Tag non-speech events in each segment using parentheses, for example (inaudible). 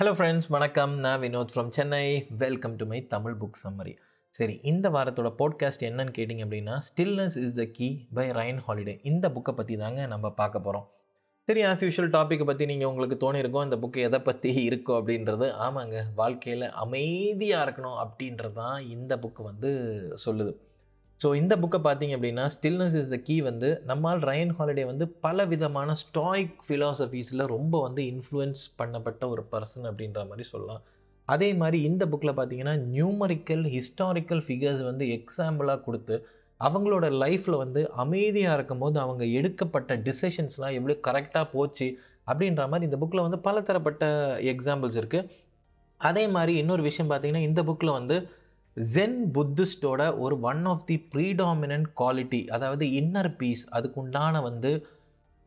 Hello friends வணக்கம். நான் Vinod from Chennai welcome to my Tamil book summary சரி இந்த வாரத்தோட பாட்காஸ்ட் என்னன்னு கேட்டிங்க அப்படின்னா stillness is the key by Ryan Holiday இந்த புக்கை பற்றி தாங்க நம்ம பார்க்க போகிறோம் சரி ஆஸ் யூஷுவல் டாப்பிக்கை பற்றி நீங்கள் உங்களுக்கு தோணியிருக்கோம் இந்த புக்கு எதை பற்றி இருக்கோ அப்படின்றது ஆமாங்க வாழ்க்கையில் அமைதியாக இருக்கணும் அப்படின்றது தான் இந்த புக்கு வந்து சொல்லுது. ஸோ இந்த புக்கை பார்த்தீங்க அப்படின்னா ஸ்டில்னஸ் இஸ் த கீ வந்து நம்மால் ரயன் ஹாலிடே வந்து பல விதமான ஸ்டாய்க் ஃபிலாசபிஸில் ரொம்ப வந்து இன்ஃப்ளூயன்ஸ் பண்ணப்பட்ட ஒரு பர்சன் அப்படின்ற மாதிரி சொல்லலாம். அதே மாதிரி இந்த புக்கில் பார்த்தீங்கன்னா நியூமரிக்கல் ஹிஸ்டாரிக்கல் ஃபிகர்ஸ் வந்து எக்ஸாம்பிளாக கொடுத்து அவங்களோட லைஃப்பில் வந்து அமைதியாக இருக்கும்போது அவங்க எடுக்கப்பட்ட டிசிஷன்ஸ்லாம் எப்படி கரெக்டாக போச்சு அப்படின்ற மாதிரி இந்த புக்கில் வந்து பல தரப்பட்ட எக்ஸாம்பிள்ஸ் இருக்குது அதே மாதிரி இன்னொரு விஷயம் பார்த்தீங்கன்னா இந்த புக்கில் வந்து ஜென் புத்திஸ்டோட ஒரு one of the predominant quality அதாவது இன்னர் பீஸ் அதுக்குண்டான வந்து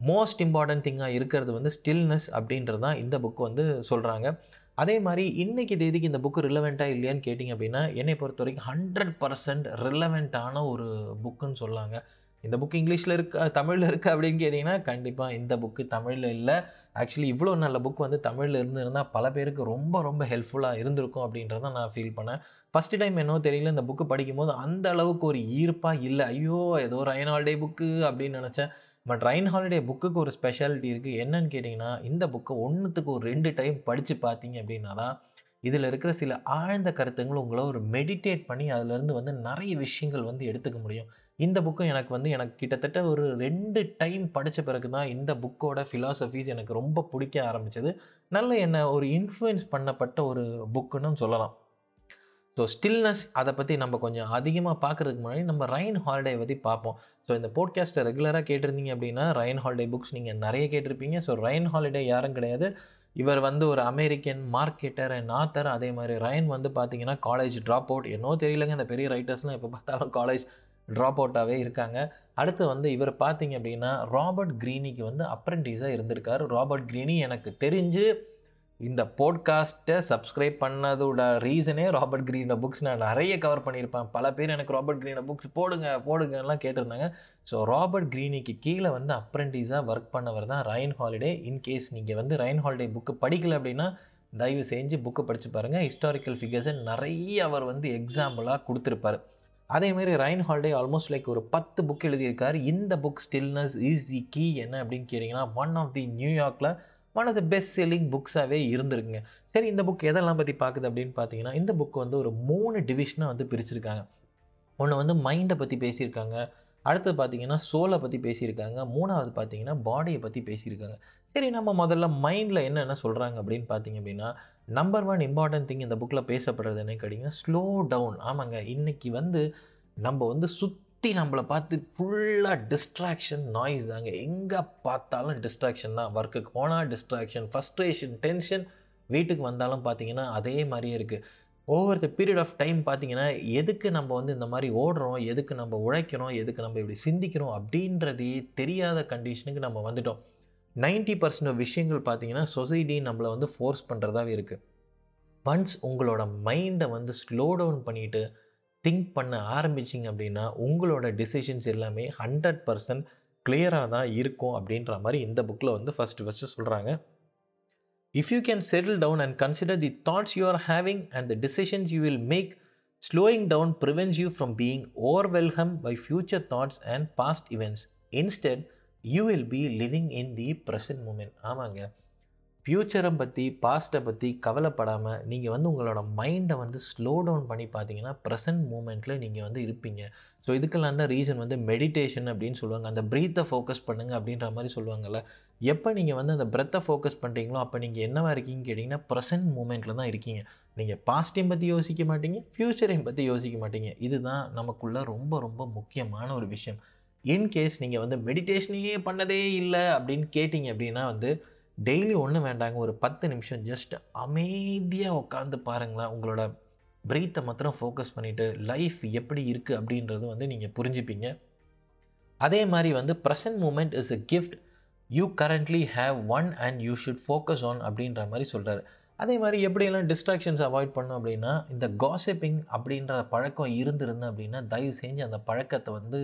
மோஸ்ட் இம்பார்ட்டன்ட் திங்காக இருக்கிறது வந்து ஸ்டில்னஸ் அப்படின்றது தான் இந்த புக் வந்து சொல்கிறாங்க அதே மாதிரி இன்றைக்கி தேதிக்கு இந்த புக்கு ரிலவெண்ட்டாக இல்லையான்னு கேட்டிங்க அப்படின்னா என்னை பொறுத்த வரைக்கும் ஹண்ட்ரட் பர்சன்ட் ரிலவெண்ட்டான ஒரு புக்குன்னு சொல்லாங்க. இந்த புக் இங்கிலீஷில் இருக்க தமிழில் இருக்குது அப்படின்னு கேட்டிங்கன்னா கண்டிப்பாக இந்த புக்கு தமிழில் இல்லை. ஆக்சுவலி இவ்வளோ நல்ல புக் வந்து தமிழில் இருந்து இருந்தால் பல பேருக்கு ரொம்ப ரொம்ப ஹெல்ப்ஃபுல்லாக இருந்திருக்கும் அப்படின்றத நான் ஃபீல் பண்ணேன். ஃபஸ்ட்டு டைம் என்னவோ தெரியல இந்த புக்கு படிக்கும்போது அந்த அளவுக்கு ஒரு ஈர்ப்பாக இல்லை. ஐயோ ஏதோ ரயன் ஹாலிடே புக்கு அப்படின்னு நினச்சேன். பட் ரைன் ஹாலிடே புக்குக்கு ஒரு ஸ்பெஷாலிட்டி இருக்குது என்னன்னு கேட்டிங்கன்னா இந்த புக்கை ஒன்றுத்துக்கு ஒரு ரெண்டு டைம் படித்து பார்த்தீங்க அப்படின்னா தான் இதில் இருக்கிற சில ஆழ்ந்த கருத்துங்களும் உங்களை ஒரு மெடிடேட் பண்ணி அதிலேருந்து வந்து நிறைய விஷயங்கள் வந்து எடுத்துக்க முடியும். இந்த புக்கும் எனக்கு வந்து எனக்கு கிட்டத்தட்ட ஒரு ரெண்டு டைம் படித்த பிறகு தான் இந்த புக்கோட ஃபிலாசபிஸ் எனக்கு ரொம்ப பிடிக்க ஆரம்பித்தது நல்ல என்னை ஒரு இன்ஃப்ளூயன்ஸ் பண்ணப்பட்ட ஒரு புக்குன்னு சொல்லலாம். ஸோ ஸ்டில்னஸ் அதை பற்றி நம்ம கொஞ்சம் அதிகமாக பார்க்குறதுக்கு முன்னாடி நம்ம ரைன் ஹாலிடே பற்றி பார்ப்போம் ஸோ இந்த போட்காஸ்ட்டை ரெகுலராக கேட்டிருந்தீங்க அப்படின்னா ரைன் ஹாலிடே புக்ஸ் நீங்கள் நிறைய கேட்டிருப்பீங்க. ஸோ ரைன் ஹாலிடே யாரும் கிடையாது. இவர் வந்து ஒரு அமெரிக்கன் மார்க்கெட்டர் அண்ட் ஆத்தர் அதே மாதிரி ரைன் வந்து பார்த்தீங்கன்னா காலேஜ் ட்ராப் அவுட் என்னோ தெரியலங்க. இந்த பெரிய ரைட்டர்ஸ்லாம் எப்போ பார்த்தாலும் காலேஜ் ட்ராப் அவுட்டாகவே இருக்காங்க. அடுத்து வந்து இவர் பார்த்தீங்க அப்படின்னா ராபர்ட் க்ரீனிக்கு வந்து அப்ரெண்டிஸாக இருந்திருக்கார். ராபர்ட் க்ரீனி எனக்கு தெரிஞ்சு இந்த போட்காஸ்ட்டை சப்ஸ்கிரைப் பண்ணதோட ரீசனே ராபர்ட் க்ரீனோட புக்ஸ் நான் நிறைய கவர் பண்ணியிருப்பேன். பல பேர் எனக்கு ராபர்ட் க்ரீனோட புக்ஸ் போடுங்க போடுங்கலாம் கேட்டிருந்தாங்க. ஸோ ராபர்ட் க்ரீனிக்கு கீழே வந்து அப்ரெண்டிஸாக ஒர்க் பண்ணவர் தான் ரைன் ஹாலிடே இன்கேஸ் நீங்கள் வந்து ரைன் ஹாலிடே புக்கு படிக்கல அப்படின்னா தயவு செஞ்சு புக்கு படித்து பாருங்கள் ஹிஸ்டாரிக்கல் ஃபிகர்ஸை நிறைய அவர் வந்து எக்ஸாம்பிளாக கொடுத்துருப்பார். அதேமாரி ரைன் ஹாலிடே ஆல்மோஸ்ட் லைக் ஒரு பத்து புக் எழுதியிருக்காரு. இந்த book stillness is the key என்ன அப்படின்னு கேட்டிங்கன்னா ஒன் ஆஃப் தி நியூயார்க்கில் one of the best selling புக்ஸாகவே இருந்திருக்குங்க. சரி இந்த புக் எதெல்லாம் பற்றி பார்க்குது அப்படின்னு பார்த்தீங்கன்னா இந்த புக் வந்து ஒரு மூணு டிவிஷனாக வந்து பிரிச்சிருக்காங்க. ஒன்று வந்து மைண்டை பற்றி பேசியிருக்காங்க. அடுத்து பார்த்தீங்கன்னா சோலை பற்றி பேசியிருக்காங்க. மூணாவது பார்த்தீங்கன்னா பாடியை பற்றி பேசியிருக்காங்க. சரி நம்ம முதல்ல மைண்டில் என்னென்ன சொல்கிறாங்க அப்படின்னு பார்த்தீங்க அப்படின்னா நம்பர் ஒன் இம்பார்ட்டன்ட் திங் இந்த புக்கில் பேசப்படுறது என்ன கேட்டிங்கன்னா ஸ்லோ டவுன் ஆமாங்க. இன்றைக்கி வந்து நம்ம வந்து சுற்றி நம்மளை பார்த்து ஃபுல்லாக டிஸ்ட்ராக்ஷன் நாய்ஸ் தாங்க. எங்கே பார்த்தாலும் டிஸ்ட்ராக்ஷன் தான். ஒர்க்குக்கு போனால் டிஸ்ட்ராக்ஷன் ஃபஸ்ட்ரேஷன் டென்ஷன் வீட்டுக்கு வந்தாலும் பார்த்தீங்கன்னா அதே மாதிரியே இருக்குது over the period of time பார்த்தீங்கன்னா எதுக்கு நம்ம வந்து இந்த மாதிரி ஓடுறோம்? எதுக்கு நம்ம உழைக்கிறோம்? எதுக்கு நம்ம இப்படி சிந்திக்கிறோம்? அப்படின்றதே தெரியாத கண்டிஷனுக்கு நம்ம வந்துட்டோம். நைன்ட்டி பர்சன்ட் விஷயங்கள் பார்த்தீங்கன்னா சொசைட்டி நம்மளை வந்து ஃபோர்ஸ் பண்ணுறதாவே இருக்குது ஒன்ஸ் உங்களோட மைண்டை வந்து ஸ்லோ டவுன் பண்ணிவிட்டு திங்க் பண்ண ஆரம்பிச்சிங்க அப்படின்னா உங்களோட டிசிஷன்ஸ் எல்லாமே ஹண்ட்ரட் பர்சன்ட் கிளியராக தான் இருக்கும் அப்படின்ற மாதிரி இந்த புக்கில் வந்து ஃபஸ்ட்டு ஃபஸ்ட்டு சொல்கிறாங்க if you can settle down and consider the thoughts you are having and the decisions you will make slowing down prevents you from being ஓவர்வெல்கம் by future thoughts and past events instead you will be living in the present moment ஆமாங்க. ஃப்யூச்சரை பற்றி பாஸ்ட்டை பற்றி கவலைப்படாமல் நீங்கள் வந்து உங்களோட மைண்டை வந்து ஸ்லோ டவுன் பண்ணி பார்த்தீங்கன்னா ப்ரெசன்ட் மூமெண்ட்டில் நீங்கள் வந்து இருப்பீங்க. ஸோ இதுக்கெல்லாம் தான் ரீசன் வந்து மெடிடேஷன் அப்படின்னு சொல்லுவாங்க. அந்த ப்ரீத்தை ஃபோக்கஸ் பண்ணுங்கள் அப்படின்ற மாதிரி சொல்லுவாங்கள்ல எப்போ நீங்கள் வந்து அந்த பிரெத்தை ஃபோக்கஸ் பண்ணுறீங்களோ அப்போ நீங்கள் என்னவா இருக்கீங்கன்னு கேட்டிங்கன்னா ப்ரெசன்ட் மூமெண்ட்டில் தான் இருக்கீங்க. நீங்கள் பாஸ்ட்டையும் பற்றி யோசிக்க மாட்டீங்க ஃப்யூச்சரையும் பற்றி யோசிக்க மாட்டீங்க. இதுதான் நமக்குள்ளே ரொம்ப ரொம்ப முக்கியமான ஒரு விஷயம். இன்கேஸ் நீங்கள் வந்து மெடிடேஷனையே பண்ணதே இல்லை அப்படின்னு கேட்டிங்க அப்படின்னா வந்து டெய்லி ஒன்றும் வேண்டாங்க. ஒரு பத்து நிமிஷம் ஜஸ்ட் அமைதியாக உட்காந்து பாருங்களேன். உங்களோட ப்ரீத்தை மாத்திரம் ஃபோக்கஸ் பண்ணிவிட்டு லைஃப் எப்படி இருக்குது அப்படின்றது வந்து நீங்கள் புரிஞ்சுப்பீங்க. அதே மாதிரி வந்து present moment is a gift you currently have one and you should focus on அப்படின்ற மாதிரி சொல்கிறாரு அதே மாதிரி எப்படியெல்லாம் டிஸ்ட்ராக்ஷன்ஸ் அவாய்ட் பண்ணும் அப்படின்னா இந்த காசிப்பிங் அப்படின்ற பழக்கம் இருந்திருந்தேன் அப்படின்னா தயவு செஞ்சு அந்த பழக்கத்தை வந்து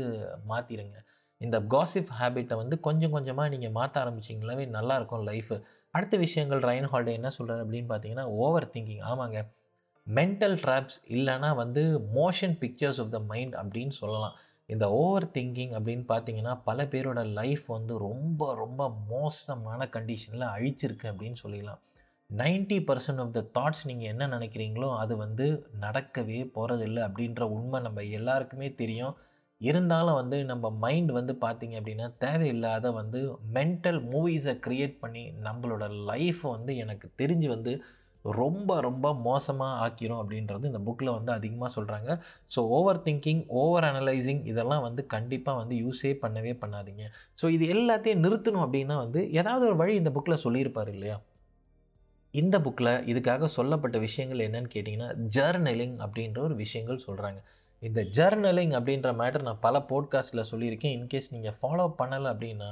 மாற்றிடுங்க இந்த காசிப் ஹேபிட்டை வந்து கொஞ்சம் கொஞ்சமாக நீங்கள் மாற்ற ஆரம்பிச்சிங்களாவே நல்லாயிருக்கும் லைஃபு அடுத்த விஷயங்கள் ரைன் ஹால்டே என்ன சொல்கிறார் அப்படின்னு பார்த்தீங்கன்னா ஓவர் திங்கிங் ஆமாங்க. மென்டல் ட்ராப்ஸ் இல்லைனா வந்து motion pictures of the mind அப்படின்னு சொல்லலாம். இந்த ஓவர் திங்கிங் அப்படின்னு பார்த்தீங்கன்னா பல பேரோட லைஃப் வந்து ரொம்ப ரொம்ப மோசமான கண்டிஷனில் அழிச்சிருக்கு அப்படின்னு சொல்லிடலாம். Ninety percent of the thoughts நீங்கள் என்ன நினைக்கிறீங்களோ அது வந்து நடக்கவே போகிறதில்ல அப்படின்ற உண்மை நம்ம எல்லாருக்குமே தெரியும். இருந்தாலும் வந்து நம்ம மைண்ட் வந்து பார்த்திங்க அப்படின்னா தேவையில்லாத வந்து மென்டல் மூவிஸை க்ரியேட் பண்ணி நம்மளோட லைஃப்பை வந்து எனக்கு தெரிஞ்சு வந்து ரொம்ப ரொம்ப மோசமாக ஆக்கிரும் அப்படின்றது இந்த புக்கில் வந்து அதிகமாக சொல்கிறாங்க so over thinking over analysing இதெல்லாம் வந்து கண்டிப்பாக வந்து யூஸே பண்ணவே பண்ணாதீங்க. ஸோ இது எல்லாத்தையும் நிறுத்தணும் அப்படின்னா வந்து ஏதாவது ஒரு வழி இந்த புக்கில் சொல்லியிருப்பார் இல்லையா? இந்த புக்கில் இதுக்காக சொல்லப்பட்ட விஷயங்கள் என்னன்னு கேட்டிங்கன்னா ஜர்னலிங் அப்படின்ற ஒரு விஷயங்கள் சொல்கிறாங்க இந்த ஜர்னலிங் அப்படின்ற மேட்டர் நான் பல போட்காஸ்ட்டில் சொல்லியிருக்கேன். இன்கேஸ் நீங்கள் ஃபாலோ பண்ணலை அப்படின்னா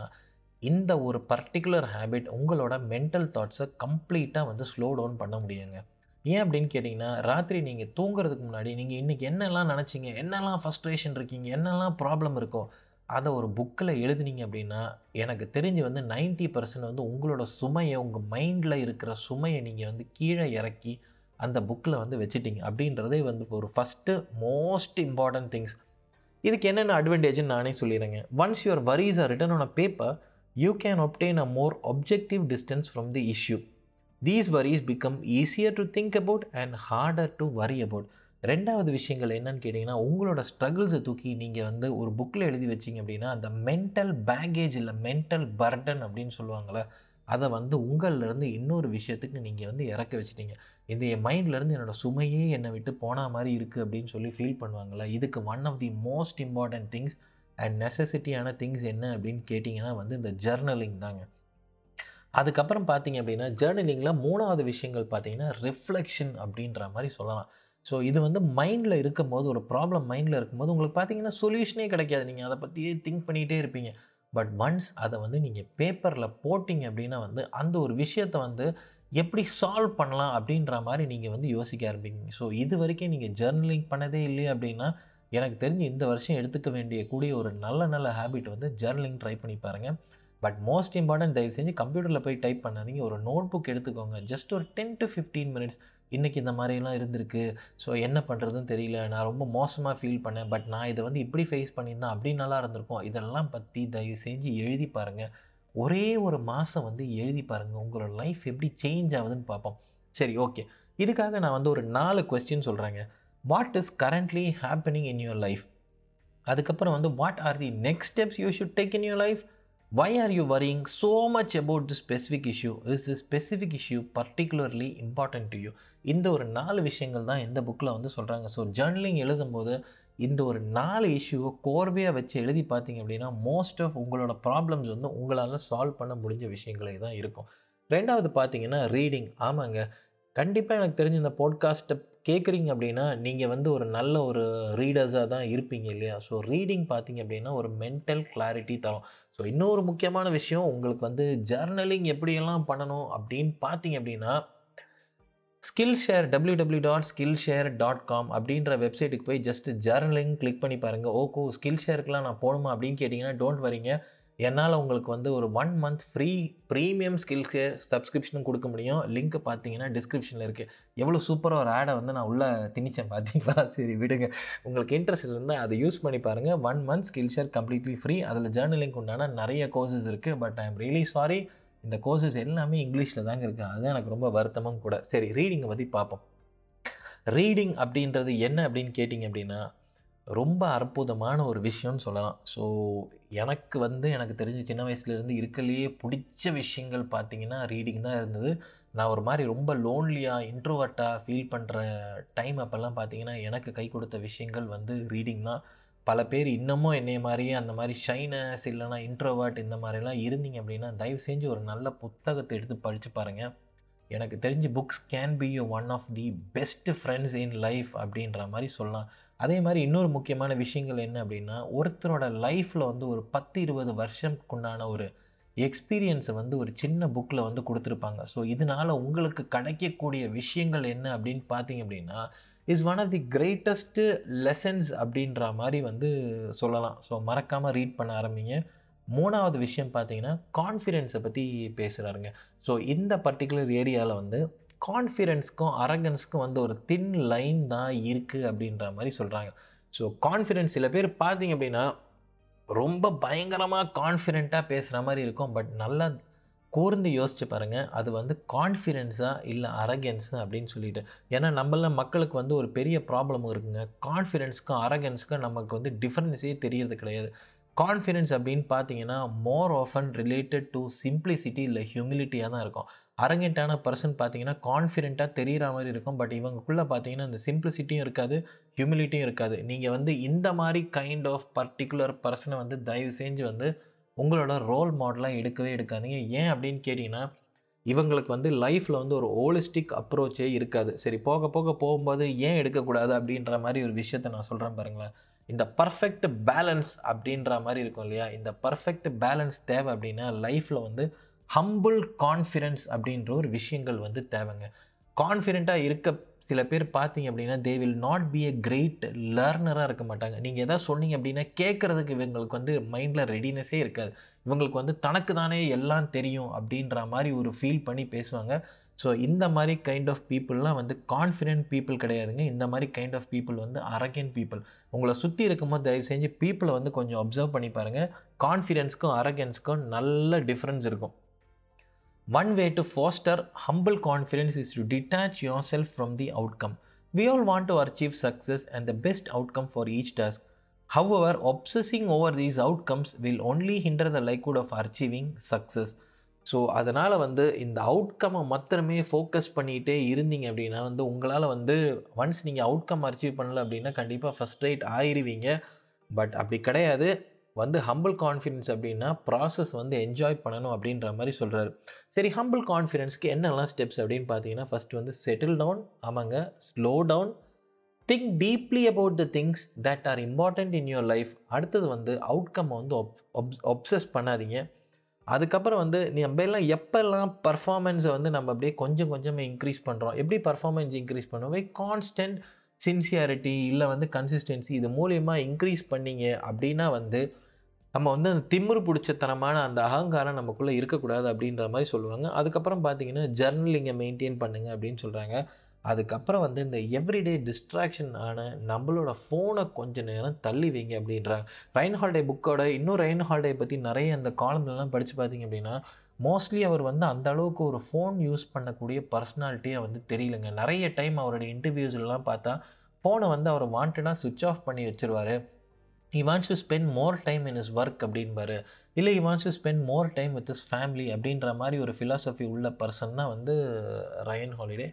இந்த ஒரு பர்டிகுலர் ஹேபிட் உங்களோட மென்டல் தாட்ஸை கம்ப்ளீட்டாக வந்து ஸ்லோ டவுன் பண்ண முடியுங்க. ஏன் அப்படின்னு கேட்டிங்கன்னா ராத்திரி நீங்கள் தூங்குறதுக்கு முன்னாடி நீங்கள் இன்றைக்கி என்னெல்லாம் நினச்சிங்க? என்னெல்லாம் ஃபஸ்ட்ரேஷன் இருக்கீங்க? என்னெல்லாம் ப்ராப்ளம் இருக்கோ அதை ஒரு புக்கில் எழுதுனீங்க அப்படின்னா எனக்கு தெரிஞ்சு வந்து நைன்ட்டி பர்சன்ட் வந்து உங்களோட சுமையை உங்கள் மைண்டில் இருக்கிற சுமையை நீங்கள் வந்து கீழே இறக்கி அந்த புக்கில் வந்து வச்சுட்டீங்க. அப்படின்றதே வந்து ஒரு ஃபஸ்ட்டு மோஸ்ட் இம்பார்ட்டன்ட் திங்ஸ் இதுக்கு என்னென்ன அட்வான்டேஜ்னு நானே சொல்லிடுறேங்க. Once your worries are written on a paper you can obtain a more objective distance from the issue. These worries become easier to think about and harder to worry about. ரெண்டாவது விஷயங்கள் என்னன்னு கேட்டிங்கன்னா உங்களோட ஸ்ட்ரகிள்ஸை தூக்கி நீங்கள் வந்து ஒரு புக்கில் எழுதி வச்சிங்க அப்படின்னா அந்த மென்டல் பேகேஜ் இல்லை மென்டல் பர்டன் அப்படின்னு சொல்லுவாங்கள்ல அதை வந்து உங்கள்லேருந்து இன்னொரு விஷயத்துக்கு நீங்கள் வந்து இறக்க வச்சிட்டீங்க இந்த என் மைண்ட்லேருந்து என்னோடய சுமையே என்னை விட்டு போன மாதிரி இருக்குது அப்படின்னு சொல்லி ஃபீல் பண்ணுவாங்கள்ல இதுக்கு one of the most important things and நெசசிட்டியான things என்ன அப்படின்னு கேட்டிங்கன்னா வந்து இந்த ஜர்னலிங் தாங்க. அதுக்கப்புறம் பார்த்தீங்க அப்படின்னா ஜேர்னலிங்கில் மூணாவது விஷயங்கள் பார்த்தீங்கன்னா ரிஃப்ளெக்ஷன் அப்படின்ற மாதிரி சொல்லலாம். ஸோ இது வந்து மைண்டில் இருக்கும் போது ஒரு ப்ராப்ளம் மைண்டில் இருக்கும்போது உங்களுக்கு பார்த்தீங்கன்னா சொல்யூஷனே கிடைக்காது. நீங்கள் அதை பற்றியே திங்க் பண்ணிகிட்டே இருப்பீங்க. பட் ஒன்ஸ் அதை வந்து நீங்கள் பேப்பரில் போட்டிங்க அப்படின்னா வந்து அந்த ஒரு விஷயத்தை வந்து எப்படி சால்வ் பண்ணலாம் அப்படின்ற மாதிரி நீங்கள் வந்து யோசிக்க ஆரம்பிங்க ஸோ இது வரைக்கும் நீங்கள் ஜேர்னலிங் பண்ணதே இல்லையே அப்படின்னா எனக்கு தெரிஞ்சு இந்த வருஷம் எடுத்துக்க வேண்டிய கூடிய ஒரு நல்ல நல்ல ஹேபிட் வந்து ஜேர்னலிங் ட்ரை பண்ணி பாருங்கள் பட் மோஸ்ட் இம்பார்ட்டன்ட் தயவு செஞ்சு கம்ப்யூட்டரில் போய் டைப் பண்ணாதீங்க. ஒரு நோட் புக் எடுத்துக்கோங்க. ஜஸ்ட் ஒரு டென் டு ஃபிஃப்டீன் மினிட்ஸ் இன்றைக்கி இந்த மாதிரிலாம் இருந்திருக்கு. ஸோ என்ன பண்ணுறதுன்னு தெரியல. நான் ரொம்ப மோசமாக ஃபீல் பண்ணேன். பட் நான் இதை வந்து இப்படி ஃபேஸ் பண்ணியிருந்தேன் அப்படி நல்லா இருந்திருக்கும். இதெல்லாம் பற்றி தயவு செஞ்சு எழுதி பாருங்கள் ஒரே ஒரு மாதம் வந்து எழுதி பாருங்கள் உங்களோட லைஃப் எப்படி சேஞ்ச் ஆகுதுன்னு பார்ப்போம். சரி ஓகே இதுக்காக நான் வந்து ஒரு நாலு கொஸ்டின் சொல்கிறேங்க what is currently happening in your life அதுக்கப்புறம் வந்து what are the next steps you should take in your life why are you worrying so much about the specific issue is the specific issue particularly important to you இந்த ஒரு நாலு விஷயங்கள் தான் இந்த புக்கில் வந்து சொல்கிறாங்க ஸோ ஜேர்னலிங் எழுதும்போது இந்த ஒரு நாலு இஷ்யூவை கோர்வையாக வச்சு எழுதி பார்த்தீங்க அப்படின்னா மோஸ்ட் ஆஃப் உங்களோட ப்ராப்ளம்ஸ் வந்து உங்களால் சால்வ் பண்ண முடிஞ்ச விஷயங்களே தான் இருக்கும். ரெண்டாவது பார்த்தீங்கன்னா ரீடிங் ஆமாங்க. கண்டிப்பாக எனக்கு தெரிஞ்ச இந்த பாட்காஸ்ட்டை கேட்குறீங்க அப்படின்னா நீங்கள் வந்து ஒரு நல்ல ஒரு ரீடர்ஸாக தான் இருப்பீங்க இல்லையா? ஸோ ரீடிங் பார்த்தீங்க அப்படின்னா ஒரு மென்டல் கிளாரிட்டி தரும். ஸோ இன்னொரு முக்கியமான விஷயம் உங்களுக்கு வந்து ஜர்னலிங் எப்படியெல்லாம் பண்ணணும் அப்படின்னு பார்த்தீங்க அப்படின்னா Skillshare W W dot Skillshare dot com அப்படின்ற வெப்சைட்டுக்கு போய் ஜஸ்ட் ஜர்னலிங் கிளிக் பண்ணி பாருங்கள் ஓகோ ஸ்கில் ஷேருக்குலாம் நான் போகணுமா அப்படின்னு கேட்டிங்கன்னா டோன்ட் வரீங்க என்னால் உங்களுக்கு வந்து ஒரு one month free premium Skillshare சப்ஸ்கிரிப்ஷனும் கொடுக்க முடியும். லிங்க் பார்த்தீங்கன்னா டிஸ்கிரிப்ஷனில் இருக்குது எவ்வளோ சூப்பராக ஒரு ஆடை வந்து நான் உள்ளே திணிச்சேன் பார்த்தீங்களா (laughs) சரி விடுங்க. உங்களுக்கு இன்ட்ரெஸ்ட் இருந்தால் அதை யூஸ் பண்ணி பாருங்கள் one month Skillshare completely free அதில் ஜேர்னலிங் உண்டான நிறைய கோர்சஸ் இருக்குது but I am really sorry இந்த கோர்சஸ் எல்லாமே இங்கிலீஷில் தாங்க இருக்குது அதுதான் எனக்கு ரொம்ப வருத்தமும் கூட. சரி ரீடிங்கை பற்றி பார்ப்போம் ரீடிங் அப்படின்றது என்ன அப்படின்னு கேட்டிங்க அப்படின்னா ரொம்ப அற்புதமான ஒரு விஷயம்னு சொல்லலாம். ஸோ எனக்கு வந்து எனக்கு தெரிஞ்ச சின்ன வயசுலேருந்து இருக்கலையே பிடிச்ச விஷயங்கள் பார்த்தீங்கன்னா ரீடிங் தான் இருந்தது. நான் ஒரு மாதிரி ரொம்ப லோன்லியாக இன்ட்ரோவர்ட்டாக ஃபீல் பண்ணுற டைம் அப்போல்லாம் பார்த்தீங்கன்னா எனக்கு கை கொடுத்த விஷயங்கள் வந்து ரீடிங் தான். பல பேர் இன்னமும் என்னைய மாதிரியே அந்த மாதிரி ஷைனஸ் இல்லைனா இன்ட்ரோவர்ட் இந்த மாதிரிலாம் இருந்தீங்க அப்படின்னா தயவு செஞ்சு ஒரு நல்ல புத்தகத்தை எடுத்து படித்து பாருங்கள் எனக்கு தெரிஞ்சு books can be you one of the best friends in life அப்படின்ற மாதிரி சொல்லலாம். அதே மாதிரி இன்னொரு முக்கியமான விஷயங்கள் என்ன அப்படின்னா ஒருத்தரோட லைஃப்பில் வந்து ஒரு பத்து இருபது வருஷத்துக்குண்டான ஒரு எக்ஸ்பீரியன்ஸை வந்து ஒரு சின்ன புக்கில் வந்து கொடுத்துருப்பாங்க. ஸோ இதனால் உங்களுக்கு கிடைக்கக்கூடிய விஷயங்கள் என்ன அப்படின்னு பார்த்தீங்க அப்படின்னா is one of the greatest lessons அப்படின்ற மாதிரி வந்து சொல்லலாம். ஸோ மறக்காமல் ரீட் பண்ண ஆரம்பிங்க. மூணாவது விஷயம் பார்த்தீங்கன்னா கான்ஃபிடென்ஸை பற்றி பேசுகிறாருங்க ஸோ இந்த பர்டிகுலர் ஏரியாவில் வந்து கான்ஃபிடென்ஸ்க்கும் அரகன்ஸ்க்கும் வந்து ஒரு தின் லைன் தான் இருக்குது அப்படின்ற மாதிரி சொல்கிறாங்க ஸோ கான்ஃபிடென்ஸ் சில பேர் பார்த்தீங்க அப்படின்னா ரொம்ப பயங்கரமாக கான்ஃபிடெண்ட்டாக பேசுகிற மாதிரி இருக்கும். பட் நல்லா கூர்ந்து யோசிச்சு பாருங்கள் அது வந்து கான்ஃபிடென்ஸா இல்லை அரகன்ஸா அப்படின்னு சொல்லிட்டு. ஏன்னா நம்மள மக்களுக்கு வந்து ஒரு பெரிய ப்ராப்ளம் இருக்குங்க. கான்ஃபிடென்ஸ்க்கும் அரகன்ஸ்க்கும் நமக்கு வந்து டிஃப்ரென்ஸே தெரியறது கிடையாது. கான்ஃபிடென்ஸ் அப்படின்னு பார்த்தீங்கன்னா more often related to simplicity இல்லை ஹியூமிலிட்டியாக தான் இருக்கும். அரங்கெண்டான பர்சன் பார்த்தீங்கன்னா கான்ஃபிடென்ட்டாக தெரிகிற மாதிரி இருக்கும். பட் இவங்களுக்குள்ளே பார்த்தீங்கன்னா அந்த சிம்பிளிசிட்டியும் இருக்காது ஹியூமிலிட்டியும் இருக்காது. நீங்கள் வந்து இந்த மாதிரி கைண்ட் ஆஃப் பர்டிகுலர் பர்சனை வந்து தயவு செஞ்சு வந்து உங்களோட ரோல் மாடலாக எடுக்கவே எடுக்காதீங்க. ஏன் அப்படின்னு கேட்டிங்கன்னா இவங்களுக்கு வந்து லைஃப்பில் வந்து ஒரு ஹோலிஸ்டிக் அப்ரோச்சே இருக்காது. சரி போக போக போகும்போது ஏன் எடுக்கக்கூடாது அப்படின்ற மாதிரி ஒரு விஷயத்த நான் சொல்கிறேன் பாருங்களேன். இந்த பர்ஃபெக்ட் பேலன்ஸ் அப்படின்ற மாதிரி இருக்கும் இல்லையா? இந்த பர்ஃபெக்ட் பேலன்ஸ் தேவை அப்படின்னா லைஃப்பில் வந்து ஹம்பிள் கான்ஃபிடென்ஸ் அப்படின்ற ஒரு விஷயங்கள் வந்து தேவைங்க. கான்ஃபிடெண்ட்டாக இருக்க சில பேர் பார்த்தீங்க அப்படின்னா they will not be a great லேர்னராக இருக்க மாட்டாங்க. நீங்கள் எதாவது சொன்னீங்க அப்படின்னா கேட்குறதுக்கு இவங்களுக்கு வந்து மைண்டில் ரெடினஸே இருக்காது. இவங்களுக்கு வந்து தனக்கு தானே எல்லாம் தெரியும் அப்படின்ற மாதிரி ஒரு ஃபீல் பண்ணி பேசுவாங்க. ஸோ இந்த மாதிரி கைண்ட் ஆஃப் பீப்புளெலாம் வந்து கான்ஃபிடென்ட் பீப்புள் கிடையாதுங்க. இந்த மாதிரி கைண்ட் ஆஃப் பீப்புள் வந்து அரகன் பீப்புள் உங்களை சுற்றி இருக்கும்போது தயவு செஞ்சு பீப்புளை வந்து கொஞ்சம் அப்சர்வ் பண்ணி பாருங்கள் கான்ஃபிடென்ஸ்க்கும் அரகன்ஸ்க்கும் நல்ல டிஃப்ரென்ஸ் இருக்கும். One way to foster humble confidence is to detach yourself from the outcome. We all want to achieve success and the best outcome for each task. However, obsessing over these outcomes will only hinder the likelihood of achieving success. So அதனால் வந்து இந்த அவுட்கம்மை மாத்திரமே focus பண்ணிகிட்டே இருந்தீங்க அப்படின்னா வந்து உங்களால் வந்து ஒன்ஸ் நீங்கள் அவுட்கம் அச்சீவ் பண்ணல அப்படின்னா கண்டிப்பாக ஃபஸ்ட் ரேட் ஆயிருவீங்க பட் அப்படி கிடையாது வந்து ஹம்பிள் கான்ஃபிடென்ஸ் அப்படின்னா ப்ராசஸ் வந்து என்ஜாய் பண்ணணும் அப்படின்ற மாதிரி சொல்கிறாரு சரி ஹம்பிள் கான்ஃபிடென்ஸ்க்கு என்னெல்லாம் ஸ்டெப்ஸ் அப்படின்னு பார்த்தீங்கன்னா ஃபஸ்ட் வந்து செட்டில் டவுன் ஆமாங்க slow down think deeply about the things that are important in your life அடுத்தது வந்து அவுட்கம் வந்து ஒப்சஸ் பண்ணாதீங்க. அதுக்கப்புறம் வந்து நம்ம எல்லாம் எப்போல்லாம் பர்ஃபார்மன்ஸை வந்து நம்ம அப்படியே கொஞ்சம் கொஞ்சமாக இன்க்ரீஸ் பண்ணுறோம் எப்படி பர்ஃபார்மன்ஸ் இன்க்ரீஸ் பண்ணுவோம்? கான்ஸ்டன்ட் சின்சியாரிட்டி இல்லை வந்து கன்சிஸ்டன்சி இது மூலயமா இன்க்ரீஸ் பண்ணீங்க அப்படின்னா வந்து நம்ம வந்து அந்த திமிரு பிடிச்சத்தனமான அந்த அகங்காரம் நமக்குள்ளே இருக்கக்கூடாது அப்படின்ற மாதிரி சொல்லுவாங்க. அதுக்கப்புறம் பார்த்தீங்கன்னா ஜர்னலிங்கை மெயின்டைன் பண்ணுங்க அப்படின்னு சொல்கிறாங்க அதுக்கப்புறம் வந்து இந்த எவ்ரிடே டிஸ்ட்ராக்ஷன் ஆன நம்மளோட ஃபோனை கொஞ்ச நேரம் தள்ளி வைங்க அப்படின்றாங்க. ரைன் ஹால்டே புக்கோட இன்னும் ரைன் ஹால்டே பற்றி நிறைய அந்த காலம்லாம் படித்து பார்த்தீங்க அப்படின்னா மோஸ்ட்லி அவர் வந்து அந்த அளவுக்கு ஒரு ஃபோன் யூஸ் பண்ணக்கூடிய பர்சனாலிட்டியாக வந்து தெரியலங்க. நிறைய டைம் அவருடைய இன்டர்வியூஸ்லாம் பார்த்தா ஃபோனை வந்து அவர் வாண்டடாக சுவிட்ச் ஆஃப் பண்ணி வச்சுருவார். He wants to spend more time in his work அப்படின்பாரு. இல்லை he wants to spend more time with his family அப்படின்ற மாதிரி ஒரு ஃபிலாசபி உள்ள பர்சன் தான் வந்து ரயன் ஹாலிடே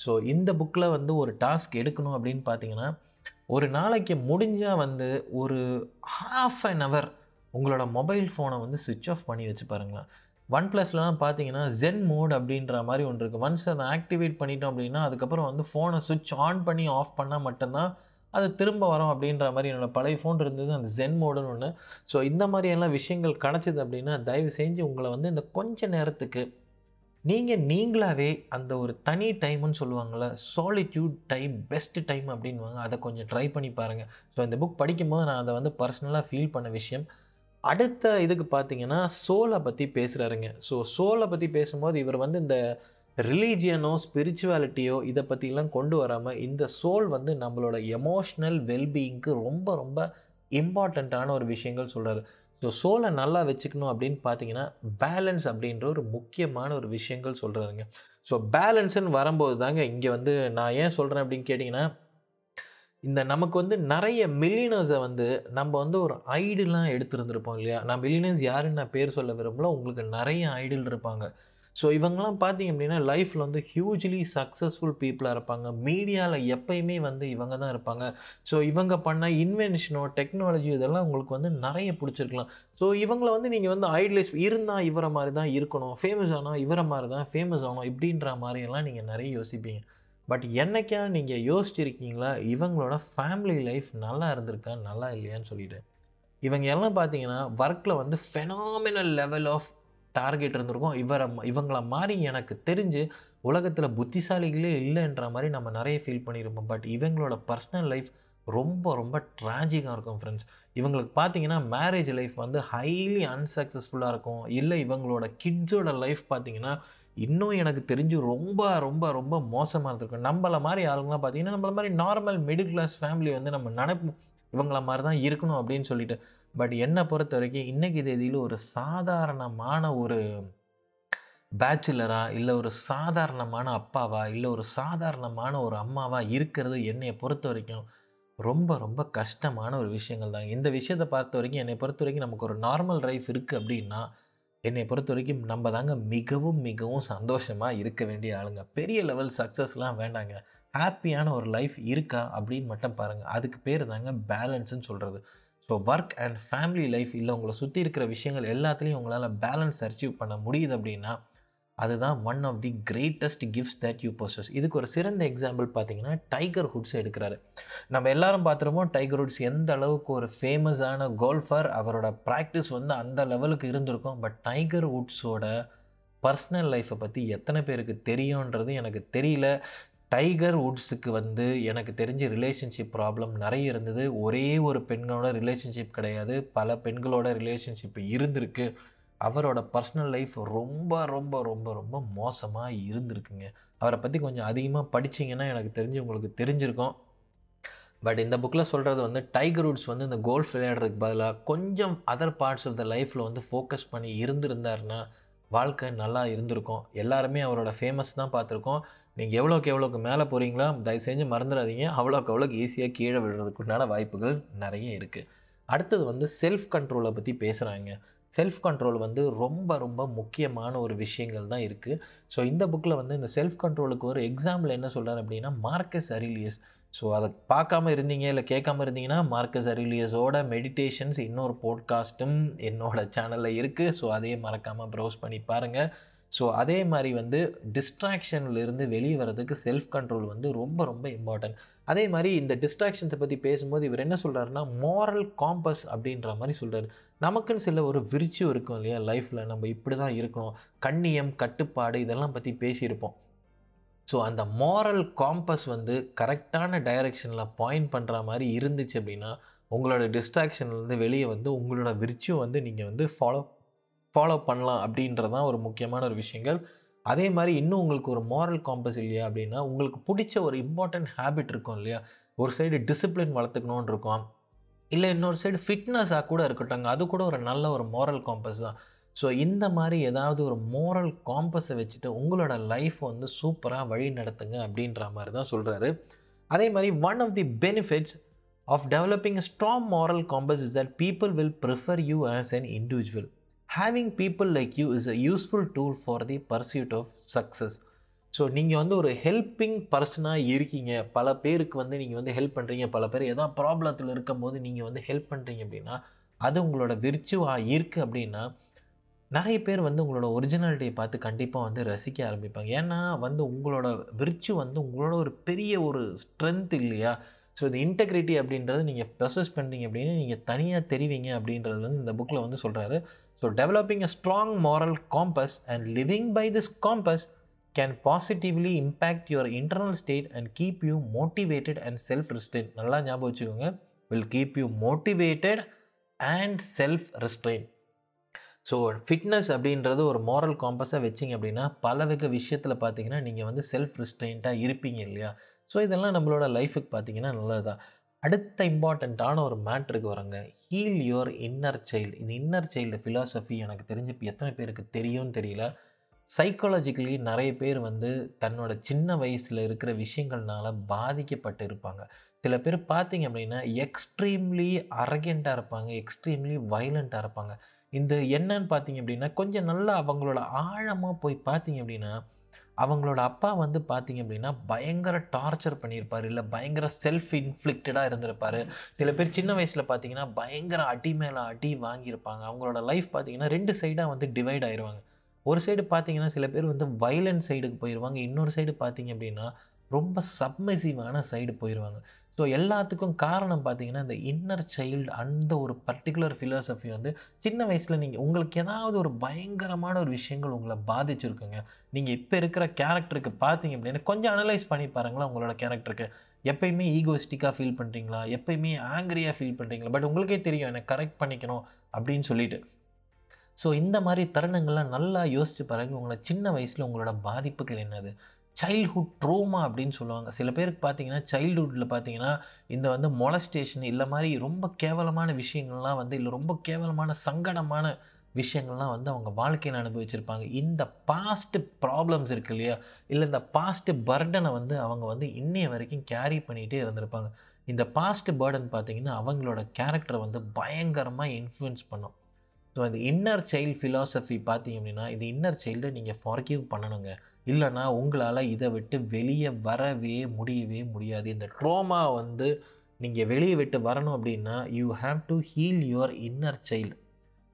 ஸோ இந்த புக்கில் வந்து ஒரு டாஸ்க் எடுக்கணும் அப்படின்னு பார்த்தீங்கன்னா ஒரு நாளைக்கு முடிஞ்சால் வந்து ஒரு ஹாஃப் அன் ஹவர் உங்களோட மொபைல் ஃபோனை வந்து சுவிட்ச் ஆஃப் பண்ணி வச்சு பாருங்களேன். ஒன் ப்ளஸ்லாம் பார்த்தீங்கன்னா ஜென் மோட் அப்படின்ற மாதிரி ஒன்று இருக்குது ஒன்ஸ் அதை ஆக்டிவேட் பண்ணிட்டோம் அப்படின்னா அதுக்கப்புறம் வந்து ஃபோனை சுவிட்ச் ஆன் பண்ணி ஆஃப் பண்ணால் மட்டும்தான் அது திரும்ப வரும் அப்படின்ற மாதிரி என்னோடய பழைய ஃபோன் இருந்தது அந்த ஜென் மோடுன்னு ஒன்று ஸோ இந்த மாதிரியெல்லாம் விஷயங்கள் கிடச்சிது அப்படின்னா தயவு செஞ்சு உங்களை வந்து இந்த கொஞ்ச நேரத்துக்கு நீங்கள் நீங்களாவே அந்த ஒரு தனி டைம்னு சொல்லுவாங்கள்ல சாலிட்யூட் டைம் பெஸ்ட் டைம் அப்படின்வாங்க அதை கொஞ்சம் ட்ரை பண்ணி பாருங்கள் ஸோ இந்த புக் படிக்கும்போது நான் அதை வந்து பர்சனலாக ஃபீல் பண்ண விஷயம். அடுத்த இதுக்கு பார்த்தீங்கன்னா சோலை பற்றி பேசுகிறாருங்க ஸோ சோலை பற்றி பேசும்போது இவர் வந்து இந்த ரிலீஜியனோ ஸ்பிரிச்சுவாலிட்டியோ இதை பற்றிலாம் கொண்டு வராமல் இந்த சோல் வந்து நம்மளோட எமோஷ்னல் வெல்பீயிங்க்கு ரொம்ப ரொம்ப இம்பார்ட்டண்ட்டான ஒரு விஷயங்கள் சொல்கிறாரு ஸோ சோலை நல்லா வச்சுக்கணும் அப்படின்னு பார்த்தீங்கன்னா பேலன்ஸ் அப்படின்ற ஒரு முக்கியமான ஒரு விஷயங்கள் சொல்கிறாருங்க ஸோ பேலன்ஸுன்னு வரும்போது தாங்க இங்கே வந்து நான் ஏன் சொல்கிறேன் அப்படின்னு கேட்டிங்கன்னா இந்த நமக்கு வந்து நிறைய மில்லியனர்ஸை வந்து நம்ம வந்து ஒரு ஐடிலாம் எடுத்துருந்துருப்போம் இல்லையா? நான் மில்லியனர்ஸ் யாருன்னு நான் பேர் சொல்ல விரும்பல. உங்களுக்கு நிறைய ஐடில் இருப்பாங்க. ஸோ இவங்கெல்லாம் பார்த்தீங்க அப்படின்னா லைஃப்பில் வந்து ஹியூஜ்லி சக்ஸஸ்ஃபுல் பீப்புளாக இருப்பாங்க. மீடியாவில் எப்பயுமே வந்து இவங்க தான் இருப்பாங்க. ஸோ இவங்க பண்ண இன்வென்ஷனோ டெக்னாலஜி இதெல்லாம் உங்களுக்கு வந்து நிறைய பிடிச்சிருக்கலாம். ஸோ இவங்கள வந்து நீங்கள் வந்து ஐடலைஸ் இருந்தால் இவரை மாதிரி தான் இருக்கணும். ஃபேமஸ் ஆனால் இவரை மாதிரி தான் ஃபேமஸ் ஆகணும் இப்படின்ற மாதிரியெல்லாம் நீங்கள் நிறைய யோசிப்பீங்க. பட் என்னைக்கா நீங்கள் யோசிச்சிருக்கீங்களா? இவங்களோட ஃபேமிலி லைஃப் நல்லா இருந்திருக்கா? நல்லா இல்லையான்னு சொல்லிட்டு. இவங்க எல்லாம் பார்த்தீங்கன்னா ஒர்க்கில் வந்து ஃபெனாமினல் லெவல் ஆஃப் டார்கெட் இருந்திருக்கும். இவரை இவங்கள மாதிரி எனக்கு தெரிஞ்சு உலகத்தில் புத்திசாலிகளே இல்லைன்ற மாதிரி நம்ம நிறைய ஃபீல் பண்ணியிருப்போம் பட் இவங்களோட பர்சனல் லைஃப் ரொம்ப ரொம்ப ட்ராஜிக்காக இருக்கும் ஃப்ரெண்ட்ஸ் இவங்களுக்கு பார்த்தீங்கன்னா மேரேஜ் லைஃப் வந்து ஹைலி அன்சக்ஸஸ்ஃபுல்லாக இருக்கும். இல்லை இவங்களோட கிட்ஸோட லைஃப் பார்த்தீங்கன்னா இன்னும் எனக்கு தெரிஞ்சு ரொம்ப ரொம்ப ரொம்ப மோசமாக இருந்திருக்கும். நம்மளை மாதிரி ஆளுங்களாம் பார்த்தீங்கன்னா நம்மள மாதிரி நார்மல் மிடில் கிளாஸ் ஃபேமிலி வந்து நம்ம நினைப்போம். இவங்கள மாதிரி தான் இருக்கணும் அப்படின்னு சொல்லிட்டு. பட் என்னை பொறுத்த வரைக்கும் இன்றைக்கி தேதியில் ஒரு சாதாரணமான ஒரு பேச்சுலராக இல்லை ஒரு சாதாரணமான அப்பாவா இல்லை ஒரு சாதாரணமான ஒரு அம்மாவாக இருக்கிறது என்னையை பொறுத்த வரைக்கும் ரொம்ப ரொம்ப கஷ்டமான ஒரு விஷயங்கள் தான் இந்த விஷயத்தை பார்த்த வரைக்கும் என்னை பொறுத்த வரைக்கும் நமக்கு ஒரு நார்மல் லைஃப் இருக்குது அப்படின்னா என்னை பொறுத்த வரைக்கும் நம்ம தாங்க மிகவும் மிகவும் சந்தோஷமாக இருக்க வேண்டிய ஆளுங்க. பெரிய லெவல் சக்ஸஸ்லாம் வேண்டாங்க. ஹாப்பியான ஒரு லைஃப் இருக்கா அப்படின்னு மட்டும் பாருங்கள் அதுக்கு பேர் தாங்க பேலன்ஸ்னு சொல்கிறது so work and family life இல்லை உங்களை சுற்றி இருக்கிற விஷயங்கள் எல்லாத்துலேயும் உங்களால் பேலன்ஸ் அச்சீவ் பண்ண முடியுது அப்படின்னா அதுதான் one of the greatest gifts that you possess இதுக்கு ஒரு சிறந்த எக்ஸாம்பிள் பார்த்தீங்கன்னா டைகர் ஹுட்ஸ் எடுக்கிறாரு. நம்ம எல்லாரும் பார்த்துருப்போம் டைகர் ஹுட்ஸ் எந்த அளவுக்கு ஒரு ஃபேமஸான கோல்ஃபர் அவரோட ப்ராக்டிஸ் வந்து அந்த லெவலுக்கு இருந்திருக்கும். பட் டைகர் ஹுட்ஸோட பர்சனல் லைஃப்பை பற்றி எத்தனை பேருக்கு தெரியுன்றது எனக்கு தெரியல. டைகர் வுட்ஸுக்கு வந்து எனக்கு தெரிஞ்ச ரிலேஷன்ஷிப் ப்ராப்ளம் நிறைய இருந்தது. ஒரே ஒரு பெண்களோட ரிலேஷன்ஷிப் கிடையாது. பல பெண்களோட ரிலேஷன்ஷிப் இருந்திருக்கு. அவரோட பர்சனல் லைஃப் ரொம்ப ரொம்ப ரொம்ப ரொம்ப மோசமாக இருந்திருக்குங்க. அவரை பற்றி கொஞ்சம் அதிகமாக படிச்சிங்கன்னா எனக்கு தெரிஞ்சு உங்களுக்கு தெரிஞ்சிருக்கும். பட் இந்த புக்கில் சொல்கிறது வந்து டைகர் வுட்ஸ் வந்து இந்த கோல்ஃப் விளையாடுறதுக்கு பதிலாக கொஞ்சம் அதர் பார்ட்ஸ் ஆஃப் த லைஃப்பில் வந்து ஃபோக்கஸ் பண்ணி இருந்திருந்தாருன்னா வாழ்க்கை நல்லா இருந்திருக்கும். எல்லாருமே அவரோட ஃபேமஸ் தான் பார்த்துருக்கோம். நீங்கள் எவ்வளோக்கு எவ்வளோக்கு மேலே போகிறீங்களோ தயவு செஞ்சு மறந்துடாதீங்க அவ்வளோக்கு அவ்வளோக்கு ஈஸியாக கீழே விழுறதுக்குண்டான வாய்ப்புகள் நிறைய இருக்குது அடுத்தது வந்து செல்ஃப் கண்ட்ரோலை பற்றி பேசுகிறாங்க செல்ஃப் கண்ட்ரோல் வந்து ரொம்ப ரொம்ப முக்கியமான ஒரு விஷயங்கள் தான் இருக்குது ஸோ இந்த புக்கில் வந்து இந்த செல்ஃப் கண்ட்ரோலுக்கு ஒரு எக்ஸாம்பிள் என்ன சொல்கிறார் அப்படின்னா மார்க்கஸ் அரிலியஸ் ஸோ அதை பார்க்காம இருந்தீங்க இல்லை கேட்காம இருந்தீங்கன்னா மார்க்கஸ் அரிலியஸோட மெடிடேஷன்ஸ் இன்னொரு போட்காஸ்ட்டும் என்னோடய சேனலில் இருக்குது ஸோ அதையே மறக்காமல் ப்ரௌஸ் பண்ணி பாருங்கள் ஸோ அதே மாதிரி வந்து டிஸ்ட்ராக்ஷன்லேருந்து வெளியே வர்றதுக்கு செல்ஃப் கண்ட்ரோல் வந்து ரொம்ப ரொம்ப இம்பார்ட்டன்ட் அதே மாதிரி இந்த டிஸ்ட்ராக்ஷன்ஸை பற்றி பேசும்போது இவர் என்ன சொல்கிறாருன்னா மாரல் காம்பஸ் அப்படின்ற மாதிரி சொல்கிறார் நமக்குன்னு சில ஒரு விரிச்சும் இருக்கும் இல்லையா லைஃப்பில் நம்ம இப்படி தான் இருக்கணும். கண்ணியம் கட்டுப்பாடு இதெல்லாம் பற்றி பேசியிருப்போம். ஸோ அந்த மாரல் காம்பஸ் வந்து கரெக்டான டைரெக்ஷனில் பாயிண்ட் பண்ணுற மாதிரி இருந்துச்சு அப்படின்னா உங்களோட டிஸ்ட்ராக்ஷன்லேருந்து வெளியே வந்து உங்களோட விரிச்சும் வந்து நீங்கள் வந்து ஃபாலோ ஃபாலோ பண்ணலாம் அப்படின்றதான் ஒரு முக்கியமான ஒரு விஷயங்கள். அதே மாதிரி இன்னும் உங்களுக்கு ஒரு மாரல் காம்பஸ் இல்லையா அப்படின்னா உங்களுக்கு பிடிச்ச ஒரு இம்பார்ட்டன்ட் ஹேபிட் இருக்கும் இல்லையா? ஒரு சைடு டிசிப்ளின் வளர்த்துக்கணுன்னு இருக்கும். இல்லை இன்னொரு சைடு ஃபிட்னஸாக கூட இருக்கட்டும். அது கூட ஒரு நல்ல ஒரு மாரல் காம்பஸ் தான். ஸோ இந்த மாதிரி ஏதாவது ஒரு மோரல் காம்பஸை வச்சுட்டு உங்களோட லைஃப் வந்து சூப்பராக வழி நடத்துங்க அப்படின்ற மாதிரி தான் சொல்கிறாரு அதே மாதிரி one of the benefits of developing strong moral compass is that people will prefer you as an individual having people like you is a useful tool for the pursuit of success so நீங்கள் வந்து ஒரு helping பர்சனாக இருக்கீங்க. பல பேருக்கு வந்து நீங்கள் வந்து ஹெல்ப் பண்ணுறீங்க பல பேர் ஏதோ ப்ராப்ளத்தில் இருக்கும்போது நீங்கள் வந்து ஹெல்ப் பண்ணுறீங்க அப்படின்னா அது உங்களோட விர்ச்சுவாக இருக்குது அப்படின்னா நிறைய பேர் வந்து உங்களோட ஒரிஜினாலிட்டியை பார்த்து கண்டிப்பாக வந்து ரசிக்க ஆரம்பிப்பாங்க. ஏன்னா வந்து உங்களோட விர்ச்சு வந்து உங்களோட ஒரு பெரிய ஒரு ஸ்ட்ரென்த் இல்லையா? ஸோ இந்த இன்டெகிரிட்டி அப்படின்றது நீங்கள் ப்ரொசஸ் பண்ணுறீங்க அப்படின்னு நீங்கள் தனியாக தெரிவிங்க அப்படின்றது வந்து இந்த புக்கில் வந்து சொல்கிறாரு so developing a strong moral compass and living by this compass can positively impact your internal state and keep you motivated and self restrain நல்லா ஞாபகம் வச்சுக்கோங்க. Will keep you motivated and self restrain so fitness அப்படின்றது ஒரு moral காம்பஸாக வச்சிங்க அப்படின்னா பல வகை விஷயத்தில் பார்த்தீங்கன்னா நீங்கள் வந்து செல்ஃப் ரெஸ்ட்ரெயின்ட்டாக இருப்பீங்க இல்லையா? ஸோ இதெல்லாம் நம்மளோட லைஃபுக்கு பார்த்தீங்கன்னா நல்லது தான் அடுத்த இம்பார்ட்டண்ட்டான ஒரு மேட்ருக்கு வரங்க ஹீல் யுவர் இன்னர் சைல்டு இந்த இன்னர் சைல்டு ஃபிலாசபி எனக்கு தெரிஞ்சு இப்போ எத்தனை பேருக்கு தெரியும்னு தெரியல. சைக்காலஜிக்கலி நிறைய பேர் வந்து தன்னோட சின்ன வயசில் இருக்கிற விஷயங்கள்னால பாதிக்கப்பட்டு இருப்பாங்க. சில பேர் பார்த்தீங்க அப்படின்னா எக்ஸ்ட்ரீம்லி அரகண்ட்டாக இருப்பாங்க எக்ஸ்ட்ரீம்லி வைலண்ட்டாக இருப்பாங்க. இந்த என்னன்னு பார்த்தீங்க அப்படின்னா கொஞ்சம் நல்லா அவங்களோட ஆழமாக போய் பார்த்தீங்க அப்படின்னா அவங்களோட அப்பா வந்து பார்த்தீங்க அப்படின்னா பயங்கர டார்ச்சர் பண்ணியிருப்பார். இல்லை பயங்கர செல்ஃப் இன்ஃப்ளிக்டடாக இருந்திருப்பார். சில பேர் சின்ன வயசில் பார்த்தீங்கன்னா பயங்கர அடி மேலே அடி வாங்கியிருப்பாங்க. அவங்களோட லைஃப் பார்த்தீங்கன்னா ரெண்டு சைடாக வந்து டிவைட் ஆயிடுவாங்க ஒரு சைடு பார்த்தீங்கன்னா சில பேர் வந்து வைலண்ட் சைடுக்கு போயிடுவாங்க இன்னொரு சைடு பார்த்தீங்க அப்படின்னா ரொம்ப சப்மெசிவான சைடு போயிடுவாங்க ஸோ எல்லாத்துக்கும் காரணம் பார்த்தீங்கன்னா இந்த இன்னர் சைல்டு அந்த ஒரு பர்டிகுலர் ஃபிலாசபி வந்து சின்ன வயசில் நீங்கள் உங்களுக்கு ஏதாவது ஒரு பயங்கரமான ஒரு விஷயங்கள் உங்களை பாதிச்சிருக்குங்க. நீங்கள் இப்போ இருக்கிற கேரக்டருக்கு பார்த்தீங்க அப்படின்னா கொஞ்சம் அனலைஸ் பண்ணி பாருங்களேன் உங்களோட கேரக்டருக்கு எப்பயுமே ஈகோஸ்டிக்காக ஃபீல் பண்ணுறீங்களா எப்பயுமே ஆங்கிரியாக ஃபீல் பண்ணுறீங்களா பட் உங்களுக்கே தெரியும் என்னை கரெக்ட் பண்ணிக்கணும் அப்படின்னு சொல்லிட்டு. ஸோ இந்த மாதிரி தருணங்கள்லாம் நல்லா யோசிச்சு பாருங்கள் உங்களை சின்ன வயசில் உங்களோட பாதிப்புகள் என்னது? சைல்ட்ஹுட் ட்ரோமா அப்படின்னு சொல்லுவாங்க. சில பேருக்கு பார்த்தீங்கன்னா சைல்டுஹுட்டில் பார்த்தீங்கன்னா இந்த வந்து மொலஸ்டேஷன் இல்லை மாதிரி ரொம்ப கேவலமான விஷயங்கள்லாம் வந்து இல்லை ரொம்ப கேவலமான சங்கடமான விஷயங்கள்லாம் வந்து அவங்க வாழ்க்கையில் அனுபவிச்சிருப்பாங்க. இந்த பாஸ்ட் ப்ராப்ளம்ஸ் இருக்கு இல்லையா? இல்லை இந்த பாஸ்ட் பர்டனை வந்து அவங்க வந்து இன்னைய வரைக்கும் கேரி பண்ணிகிட்டே இருந்திருப்பாங்க. இந்த பாஸ்ட் பேர்டன் பார்த்திங்கன்னா அவங்களோட கேரக்டரை வந்து பயங்கரமாக இன்ஃப்ளூயன்ஸ் பண்ணும். ஸோ இந்த இன்னர் சைல்டு ஃபிலாசபி பார்த்தீங்க அப்படின்னா இந்த இன்னர் சைல்டை நீங்கள் ஃபார்கிவ் பண்ணணுங்க. இல்லைன்னா உங்களால் இதை விட்டு வெளியே வரவே முடியவே முடியாது. இந்த ட்ரோமா வந்து நீங்கள் வெளியே விட்டு வரணும் அப்படின்னா you have to heal your inner child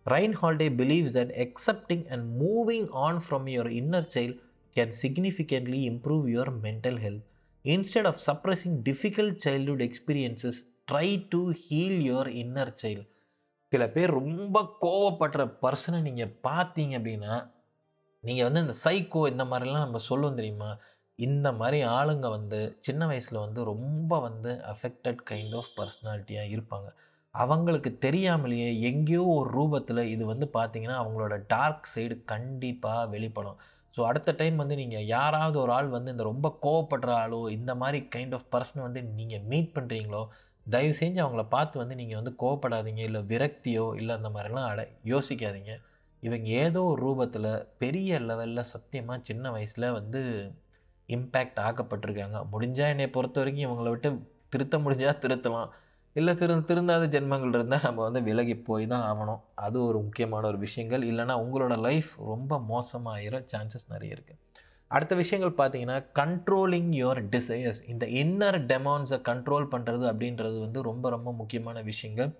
Ryan Holiday believes that accepting and moving on from your inner child can significantly improve your mental health instead of suppressing difficult childhood experiences try to heal your inner child சில பேர் ரொம்ப கோவப்படுற பர்சனை நீங்கள் பார்த்தீங்க அப்படின்னா நீங்கள் வந்து இந்த சைக்கோ இந்த மாதிரிலாம் நம்ம சொல்லுவோம் தெரியுமா? இந்த மாதிரி ஆளுங்க வந்து சின்ன வயசில் வந்து ரொம்ப வந்து அஃபெக்டட் கைண்ட் ஆஃப் பர்சனாலிட்டியாக இருப்பாங்க. அவங்களுக்கு தெரியாமலேயே எங்கேயோ ஒரு ரூபத்தில் இது வந்து பார்த்தீங்கன்னா அவங்களோட டார்க் சைடு கண்டிப்பாக வெளிப்படும். ஸோ அடுத்த டைம் வந்து நீங்கள் யாராவது ஒரு ஆள் வந்து இந்த ரொம்ப கோவப்படுற ஆளோ இந்த மாதிரி கைண்ட் ஆஃப் பர்சன் வந்து நீங்கள் மீட் பண்ணுறீங்களோ தயவு செஞ்சு அவங்கள பார்த்து வந்து நீங்கள் வந்து கோவப்படாதீங்க. இல்லை விரக்தியோ இல்லை அந்த மாதிரிலாம் அட யோசிக்காதீங்க. இவங்க ஏதோ ஒரு ரூபத்தில் பெரிய லெவலில் சத்தியமாக சின்ன வயசில் வந்து இம்பேக்ட் ஆக்கப்பட்டிருக்காங்க. முடிஞ்சால் என்னை பொறுத்த வரைக்கும் இவங்களை விட்டு திருத்த முடிஞ்சால் திருத்தலாம். இல்லை திரு திருந்தாத ஜென்மங்கள் இருந்தால் நம்ம வந்து விலகி போய் தான் ஆகணும் அது ஒரு முக்கியமான ஒரு விஷயங்கள். இல்லைனா உங்களோட லைஃப் ரொம்ப மோசமாகிற சான்சஸ் நிறைய இருக்குது அடுத்த விஷயங்கள் பார்த்தீங்கன்னா கண்ட்ரோலிங் யுவர் டிசையர்ஸ் இந்த இன்னர் டெமான்ஸை கண்ட்ரோல் பண்ணுறது அப்படின்றது வந்து ரொம்ப ரொம்ப முக்கியமான விஷயங்கள்.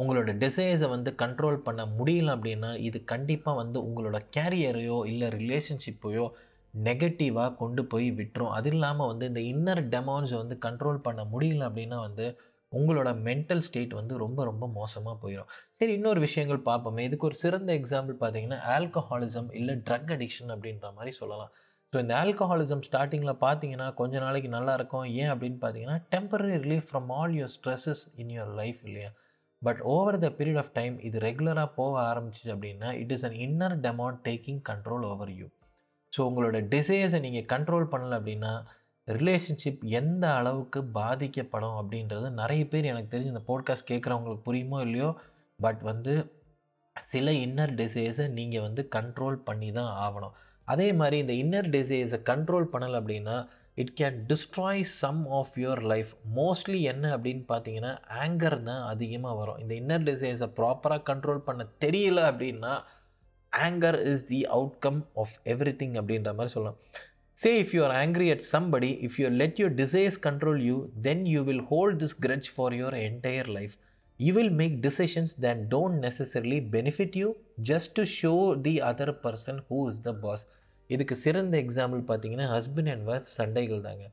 உங்களோட டிசைர்ஸை வந்து கண்ட்ரோல் பண்ண முடியல அப்படின்னா இது கண்டிப்பாக வந்து உங்களோட கேரியரையோ இல்லை ரிலேஷன்ஷிப்பையோ நெகட்டிவாக கொண்டு போய் விட்டுரும். அது இல்லாமல் வந்து இந்த இன்னர் டெமான்ஸை வந்து கண்ட்ரோல் பண்ண முடியல அப்படின்னா வந்து உங்களோட மென்டல் ஸ்டேட் வந்து ரொம்ப ரொம்ப மோசமாக போயிடும் சரி இன்னொரு விஷயங்கள் பார்ப்போமே. இதுக்கு ஒரு சிறந்த எக்ஸாம்பிள் பார்த்தீங்கன்னா ஆல்கஹாலிசம் இல்லை ட்ரக் அடிக்ஷன் அப்படின்ற மாதிரி சொல்லலாம். ஸோ இந்த ஆல்கஹாலிசம் ஸ்டார்டிங்கில் பார்த்தீங்கன்னா கொஞ்ச நாளைக்கு நல்லாயிருக்கும் ஏன் அப்படின்னு பார்த்தீங்கன்னா temporary relief from all your stresses in your life இல்லையா? But over the period of time இது ரெகுலராக போக ஆரம்பிச்சிச்சு அப்படின்னா it is an inner demon taking control over you so உங்களோட டிசைர்ஸை நீங்கள் கண்ட்ரோல் பண்ணலை அப்படின்னா ரிலேஷன்ஷிப் எந்த அளவுக்கு பாதிக்கப்படும் அப்படின்றது நிறைய பேர் எனக்கு தெரிஞ்சு இந்த போட்காஸ்ட் கேட்குறவங்களுக்கு புரியுமோ இல்லையோ? பட் வந்து சில இன்னர் டிசைர்ஸை நீங்கள் வந்து கண்ட்ரோல் பண்ணி தான் ஆகணும். அதே மாதிரி இந்த இன்னர் டிசைர்ஸை கண்ட்ரோல் பண்ணலை அப்படின்னா it can destroy some of your life mostly என்ன அப்படின்னு பார்த்தீங்கன்னா ஆங்கர் தான் அதிகமாக வரும். இந்த இன்னர் டிசைஸை ப்ராப்பராக கண்ட்ரோல் பண்ண தெரியல அப்படின்னா anger is the outcome of everything அப்படின்ற மாதிரி சொல்லலாம். Say if you are angry at somebody if you let your desires control you then you will hold this grudge for your entire life you will make decisions that don't necessarily benefit you just to show the other person who is the boss இதுக்கு சிறந்த example பார்த்தீங்கன்னா husband and wife சண்டைகள் தாங்க.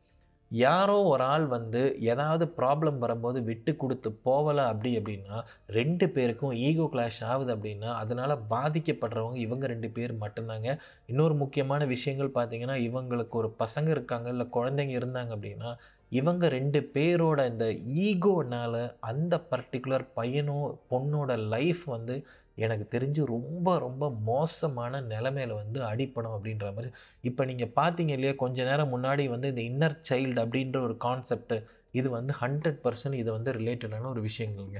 யாரோ ஒரு ஆள் வந்து ஏதாவது ப்ராப்ளம் வரும்போது விட்டு கொடுத்து போகலை அப்படி அப்படின்னா ரெண்டு பேருக்கும் ஈகோ கிளாஷ் ஆகுது அப்படின்னா அதனால் பாதிக்கப்படுறவங்க இவங்க ரெண்டு பேர் மட்டும்தாங்க. இன்னொரு முக்கியமான விஷயங்கள் பார்த்தீங்கன்னா இவங்களுக்கு ஒரு பசங்க இருக்காங்க இல்லை குழந்தைங்க இருந்தாங்க அப்படின்னா இவங்க ரெண்டு பேரோட இந்த ஈகோனால் அந்த பர்டிகுலர் பையனோ பொண்ணோட லைஃப் வந்து எனக்கு தெரிஞ்சு ரொம்ப ரொம்ப மோசமான நிலமையில வந்து அடிப்படும் அப்படின்ற மாதிரி. இப்போ நீங்கள் பார்த்தீங்க இல்லையா கொஞ்ச நேரம் முன்னாடி வந்து இந்த இன்னர் சைல்டு அப்படின்ற ஒரு கான்செப்ட் இது வந்து ஹண்ட்ரட் பர்சன்ட் இது வந்து ரிலேட்டடான ஒரு விஷயங்கள்ங்க.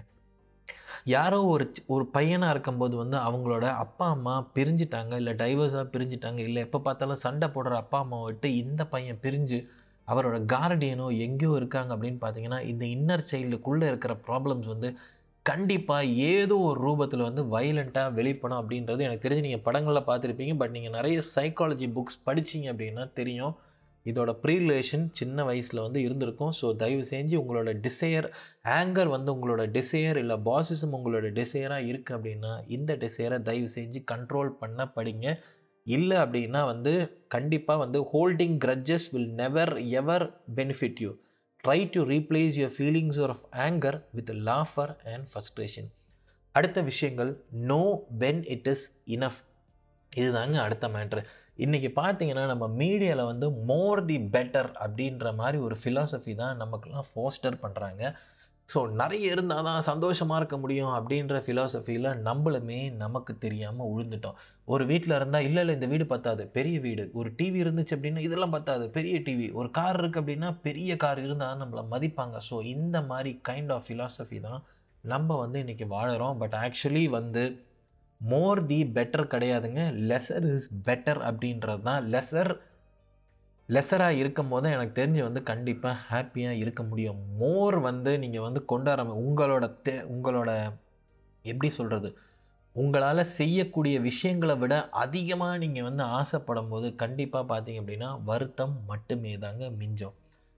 யாரோ ஒரு ஒரு பையனாக இருக்கும்போது வந்து அவங்களோட அப்பா அம்மா பிரிஞ்சிட்டாங்க இல்லை டைவர்ஸாக பிரிஞ்சிட்டாங்க இல்லை எப்போ பார்த்தாலும் சண்டை போடுற அப்பா அம்மாவை விட்டு இந்த பையன் பிரிஞ்சு அவரோட கார்டியனோ எங்கேயோ இருக்காங்க அப்படின்னு பார்த்தீங்கன்னா இந்த இன்னர் சைல்டுக்குள்ளே இருக்கிற ப்ராப்ளம்ஸ் வந்து கண்டிப்பாக ஏதோ ஒரு ரூபத்தில் வந்து வைலண்ட்டாக வெளிப்படும் அப்படின்றது எனக்கு தெரிஞ்சு நீங்கள் படங்களில் பார்த்துருப்பீங்க. பட் நீங்கள் நிறைய சைக்காலஜி புக்ஸ் படிச்சிங்க அப்படின்னா தெரியும். இதோட ப்ரீலேஷன் சின்ன வயசில் வந்து இருந்திருக்கும். ஸோ தயவு செஞ்சு உங்களோட டிசையர் ஆங்கர் வந்து உங்களோட டிசையர் இல்லை பாசிசம் உங்களோட டிசையராக இருக்குது அப்படின்னா இந்த டிசையரை தயவு செஞ்சு கண்ட்ரோல் பண்ண படிங்க. இல்லை அப்படின்னா வந்து கண்டிப்பாக வந்து holding grudges will never ever benefit you try to replace your feelings of anger with laughter and frustration அடுத்த விஷயங்கள் know when it is enough இதுதாங்க அடுத்த மேட்ரு இன்றைக்கி பார்த்தீங்கன்னா நம்ம மீடியாவில் வந்து மோர் தி பெட்டர் அப்படின்ற மாதிரி ஒரு ஃபிலாசபி தான் நமக்கெல்லாம் ஃபோஸ்டர் பண்ணுறாங்க ஸோ நிறைய இருந்தால் தான் சந்தோஷமாக இருக்க முடியும் அப்படின்ற ஃபிலாசபியில் நம்மளுமே நமக்கு தெரியாமல் உழுந்துட்டோம். ஒரு வீட்டில் இருந்தால் இல்லை இல்லை இந்த வீடு பத்தாது. பெரிய வீடு. ஒரு டிவி இருந்துச்சு அப்படின்னா இதெல்லாம் பத்தாது. பெரிய டிவி ஒரு கார் இருக்குது அப்படின்னா பெரிய கார் இருந்தால் தான் நம்மளை மதிப்பாங்க. ஸோ இந்த மாதிரி கைண்ட் ஆஃப் ஃபிலாசபி தான் நம்ம வந்து இன்றைக்கி வாழறோம். பட் ஆக்சுவலி வந்து மோர் தி பெட்டர் கிடையாதுங்க. லெசர் இஸ் பெட்டர் அப்படின்றது தான். லெசர் லெஸராக இருக்கும் போது எனக்கு தெரிஞ்சு வந்து கண்டிப்பாக ஹாப்பியாக இருக்க முடியும். மோர் வந்து நீங்கள் வந்து கொண்டாட உங்களோட தே உங்களோட எப்படி சொல்கிறது உங்களால் செய்யக்கூடிய விஷயங்களை விட அதிகமாக நீங்கள் வந்து ஆசைப்படும் போது கண்டிப்பாக பார்த்தீங்க அப்படின்னா வருத்தம் மட்டுமே தாங்க மிஞ்சம்.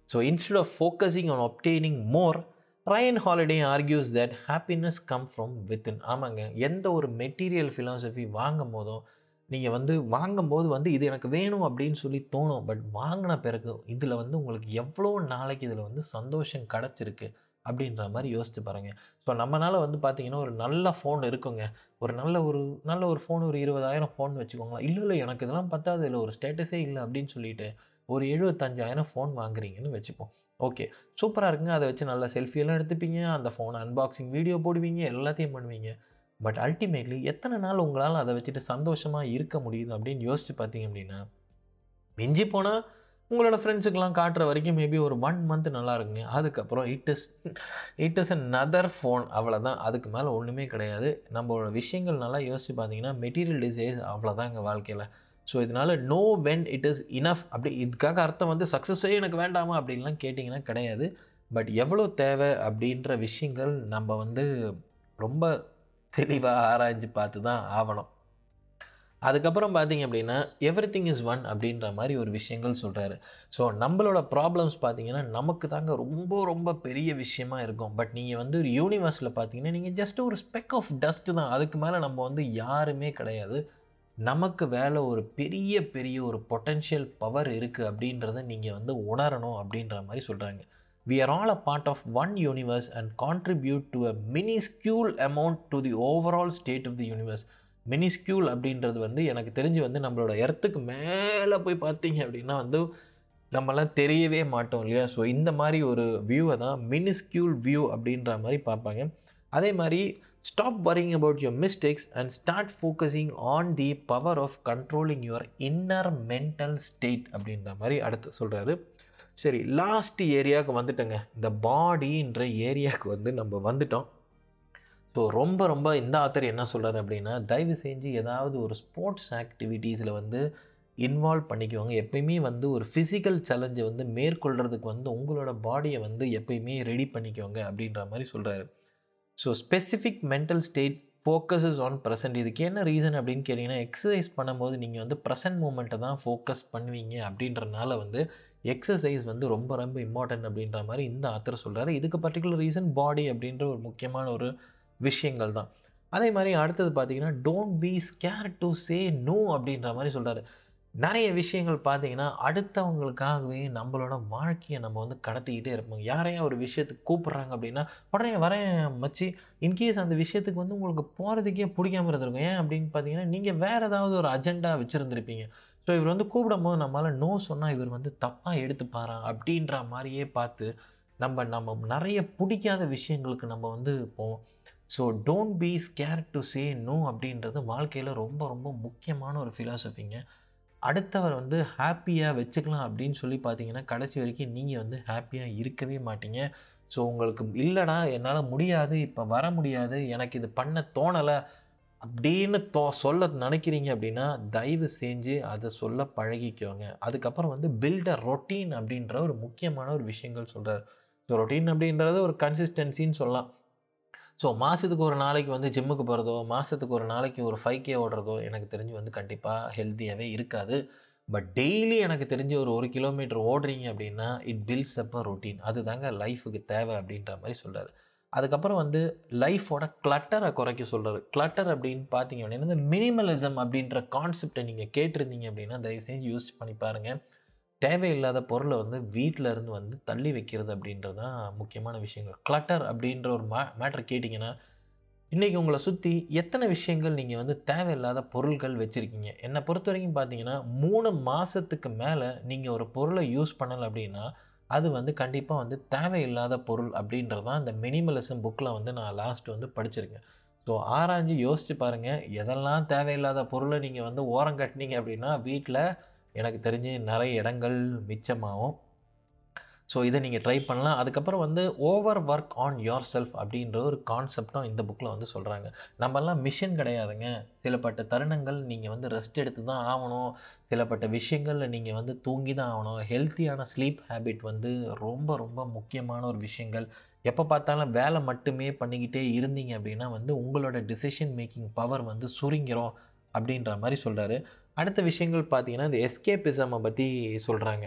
So instead of focusing on obtaining more Ryan Holiday argues that happiness come from within ஆமாங்க. எந்த ஒரு மெட்டீரியல் ஃபிலாசபி வாங்கும் போதும் நீங்கள் வந்து வாங்கும்போது வந்து இது எனக்கு வேணும் அப்படின்னு சொல்லி தோணும். பட் வாங்கின பிறகு இதில் வந்து உங்களுக்கு எவ்வளோ நாளைக்கு இதில் வந்து சந்தோஷம் கிடச்சிருக்கு அப்படின்ற மாதிரி யோசித்து பாருங்கள் ஸோ நம்மளால் வந்து பார்த்தீங்கன்னா ஒரு நல்ல ஃபோன் இருக்குங்க. ஒரு நல்ல ஒரு நல்ல ஒரு ஃபோன் ஒரு இருபதாயிரம் ஃபோன் வச்சுக்கோங்களேன். இல்லை இல்லை எனக்கு இதெல்லாம் பத்தாது. இல்லை ஒரு ஸ்டேட்டஸே இல்லை அப்படின்னு சொல்லிட்டு ஒரு எழுபத்தஞ்சாயிரம் ஃபோன் வாங்குறீங்கன்னு வச்சுப்போம். ஓகே சூப்பராக இருக்குங்க. அதை வச்சு நல்லா செல்ஃபியெல்லாம் எடுத்துப்பீங்க. அந்த ஃபோனை அன்பாக்சிங் வீடியோ போடுவீங்க. எல்லாத்தையும் பண்ணுவீங்க. பட் அல்டிமேட்லி எத்தனை நாள் உங்களால் அதை வச்சுட்டு சந்தோஷமாக இருக்க முடியுது அப்படின்னு யோசிச்சு பார்த்தீங்க அப்படின்னா மிஞ்சி போனால் உங்களோட ஃப்ரெண்ட்ஸுக்கெலாம் காட்டுற வரைக்கும் மேபி ஒரு ஒன் மந்த் நல்லா இருக்குங்க. அதுக்கப்புறம் it is it is another phone அவ்வளோதான் அதுக்கு மேலே ஒன்றுமே கிடையாது. நம்மளோட விஷயங்கள் நல்லா யோசிச்சு பார்த்தீங்கன்னா மெட்டீரியல் டிசைஸ் அவ்வளோதான் எங்கள் வாழ்க்கையில். ஸோ இதனால் know when it is enough அப்படி இதுக்காக அர்த்தம் வந்து சக்ஸஸே எனக்கு வேண்டாமா அப்படின்லாம் கேட்டிங்கன்னா கிடையாது. பட் எவ்வளோ தேவை அப்படின்ற விஷயங்கள் நம்ம வந்து ரொம்ப தெளிவாக ஆராய்ஞ்சு பார்த்து தான் ஆகணும் அதுக்கப்புறம் பார்த்தீங்க அப்படின்னா எவ்ரி திங் இஸ் ஒன் அப்படின்ற மாதிரி ஒரு விஷயங்கள் சொல்கிறாரு ஸோ நம்மளோட ப்ராப்ளம்ஸ் பார்த்தீங்கன்னா நமக்கு தாங்க ரொம்ப ரொம்ப பெரிய விஷயமா இருக்கும். பட் நீங்கள் வந்து ஒரு யூனிவர்ஸில் பார்த்தீங்கன்னா நீங்கள் ஜஸ்ட் ஒரு ஸ்பெக் ஆஃப் டஸ்ட்டு தான். அதுக்கு மேலே நம்ம வந்து யாருமே கிடையாது. நமக்கு வேலை ஒரு பெரிய பெரிய ஒரு பொட்டென்ஷியல் பவர் இருக்குது அப்படின்றத நீங்கள் வந்து உணரணும் அப்படின்ற மாதிரி சொல்கிறாங்க we are all a part of one universe and contribute to a minuscule amount to the overall state of the universe minuscule அப்படின்றது வந்து எனக்கு தெரிஞ்சு வந்து நம்மளோட இடத்துக்கு மேலே போய் பார்த்தீங்க அப்படின்னா வந்து நம்மலாம் தெரியவே மாட்டோம் இல்லையா? ஸோ இந்த மாதிரி ஒரு வியூவை தான் மினிஸ்கியூல் வியூ அப்படின்ற மாதிரி பார்ப்பாங்க. அதே மாதிரி stop worrying about your mistakes and start focusing on the power of controlling your inner mental state அப்படின்ற மாதிரி அடுத்து சொல்கிறாரு சரி லாஸ்ட் ஏரியாவுக்கு வந்துட்டோங்க. இந்த பாடின்ற ஏரியாவுக்கு வந்து நம்ம வந்துட்டோம். ஸோ ரொம்ப ரொம்ப இந்த ஆத்தர் என்ன சொல்கிறார் அப்படின்னா தயவு செஞ்சு ஏதாவது ஒரு ஸ்போர்ட்ஸ் ஆக்டிவிட்டீஸில் வந்து இன்வால்வ் பண்ணிக்குவாங்க எப்பயுமே வந்து ஒரு ஃபிசிக்கல் சேலஞ்சை வந்து மேற்கொள்கிறதுக்கு வந்து உங்களோட பாடியை வந்து எப்பயுமே ரெடி பண்ணிக்கோங்க அப்படின்ற மாதிரி சொல்கிறாரு so specific mental state focuses on present இதுக்கு என்ன ரீசன் அப்படின்னு கேட்டிங்கன்னா எக்ஸசைஸ் பண்ணும்போது நீங்கள் வந்து ப்ரெசன்ட் மூமெண்ட்டை தான் ஃபோக்கஸ் பண்ணுவீங்க அப்படின்றனால வந்து எக்ஸசைஸ் வந்து ரொம்ப ரொம்ப இம்பார்ட்டன்ட் அப்படின்ற மாதிரி இந்த ஆத்தர் சொல்கிறாரு இதுக்கு பர்டிகுலர் ரீசன் பாடி அப்படின்ற ஒரு முக்கியமான ஒரு விஷயங்கள் தான். அதே மாதிரி அடுத்தது பார்த்தீங்கன்னா don't be scare to say no அப்படின்ற மாதிரி சொல்கிறாரு நிறைய விஷயங்கள் பார்த்தீங்கன்னா அடுத்தவங்களுக்காகவே நம்மளோட வாழ்க்கையை நம்ம வந்து கடத்திக்கிட்டே இருப்போம். யாரையா ஒரு விஷயத்துக்கு கூப்பிட்றாங்க அப்படின்னா உடனே வரேன் மச்சி. இன்கேஸ் அந்த விஷயத்துக்கு வந்து உங்களுக்கு போகிறதுக்கே பிடிக்காம இருந்திருக்கும். ஏன் அப்படின்னு பார்த்தீங்கன்னா நீங்கள் வேறு ஏதாவது ஒரு அஜெண்டா வச்சுருந்துருப்பீங்க. ஸோ இவர் வந்து கூப்பிடும்போது நம்மளால் நோ சொன்னால் இவர் வந்து தப்பாக எடுத்துப்பாரா அப்படின்ற மாதிரியே பார்த்து நம்ம நம்ம நிறைய பிடிக்காத விஷயங்களுக்கு நம்ம வந்து போவோம். So don't be scare to say no அப்படின்றது வாழ்க்கையில் ரொம்ப ரொம்ப முக்கியமான ஒரு ஃபிலாசபிங்க அடுத்தவர் வந்து ஹாப்பியாக வச்சுக்கலாம் அப்படின்னு சொல்லி பார்த்தீங்கன்னா கடைசி வரைக்கும் நீங்கள் வந்து ஹாப்பியாக இருக்கவே மாட்டீங்க. ஸோ உங்களுக்கு இல்லைடா என்னால் முடியாது இப்போ வர முடியாது எனக்கு இது பண்ண தோணலை அப்படின்னு தோ சொல்ல நினைக்கிறீங்க அப்படின்னா தயவு செஞ்சு அதை சொல்ல பழகிக்கோங்க. அதுக்கப்புறம் வந்து பில்ட் அ ரொட்டீன் அப்படின்ற ஒரு முக்கியமான ஒரு விஷயங்கள் சொல்கிறார் ஸோ ரொட்டீன் அப்படின்றது ஒரு கன்சிஸ்டன்சின்னு சொல்லலாம். ஸோ மாதத்துக்கு ஒரு நாளைக்கு வந்து ஜிம்முக்கு போகிறதோ மாதத்துக்கு ஒரு நாளைக்கு ஒரு ஃபைவ் கே ஓடுறதோ எனக்கு தெரிஞ்சு வந்து கண்டிப்பாக ஹெல்த்தியாகவே இருக்காது. பட் டெய்லி எனக்கு தெரிஞ்சு ஒரு ஒரு கிலோமீட்டர் ஓடுறீங்க அப்படின்னா it builds up a routine அதுதாங்க லைஃபுக்கு தேவை அப்படின்ற மாதிரி சொல்கிறார் அதுக்கப்புறம் வந்து லைஃபோட கிளட்டரை குறைக்க சொல்கிறாரு கிளட்டர் அப்படின்னு பார்த்தீங்க அப்படின்னா இந்த மினிமலிசம் அப்படின்ற கான்செப்டை நீங்கள் கேட்டிருந்தீங்க அப்படின்னா தயவு செஞ்சு யூஸ் பண்ணி பாருங்கள் தேவையில்லாத பொருளை வந்து வீட்டில் இருந்து வந்து தள்ளி வைக்கிறது அப்படின்றது தான் முக்கியமான விஷயங்கள். கிளட்டர் அப்படின்ற ஒரு மே மேட்ரு கேட்டிங்கன்னா இன்றைக்கி உங்களை சுற்றி எத்தனை விஷயங்கள் நீங்கள் வந்து தேவையில்லாத பொருட்கள் வச்சுருக்கீங்க? என்னை பொறுத்த வரைக்கும் பார்த்தீங்கன்னா மூணு மாதத்துக்கு மேலே நீங்கள் ஒரு பொருளை யூஸ் பண்ணலை அப்படின்னா அது வந்து கண்டிப்பாக வந்து தேவையில்லாத பொருள் அப்படின்றது தான் இந்த மினிமலிசம் புக்கில் வந்து நான் லாஸ்ட் வந்து படிச்சிருக்கேன். ஸோ ஆராய்ஞ்சு யோசிச்சு பாருங்கள் எதெல்லாம் தேவையில்லாத பொருளை நீங்கள் வந்து ஓரம் கட்டினீங்க அப்படின்னா வீட்டில் எனக்கு தெரிஞ்சு நிறைய இடங்கள் மிச்சமாகும். ஸோ இதை நீங்கள் ட்ரை பண்ணலாம். அதுக்கப்புறம் வந்து over work on yourself அப்படின்ற ஒரு கான்செப்டும் இந்த புக்கில் வந்து சொல்கிறாங்க நம்மெல்லாம் மிஷின் கிடையாதுங்க. சிலப்பட்ட தருணங்கள் நீங்கள் வந்து ரெஸ்ட் எடுத்து தான் ஆகணும். சிலப்பட்ட விஷயங்களில் நீங்கள் வந்து தூங்கி தான் ஆகணும். ஹெல்த்தியான ஸ்லீப் ஹேபிட் வந்து ரொம்ப ரொம்ப முக்கியமான ஒரு விஷயங்கள். எப்போ பார்த்தாலும் வேலை மட்டுமே பண்ணிக்கிட்டே இருந்தீங்க அப்படின்னா வந்து உங்களோட டிசிஷன் மேக்கிங் பவர் வந்து சுருங்கிறோம் அப்படின்ற மாதிரி சொல்கிறாரு அடுத்த விஷயங்கள் பார்த்தீங்கன்னா இந்த எஸ்கேபிசமை பற்றி சொல்கிறாங்க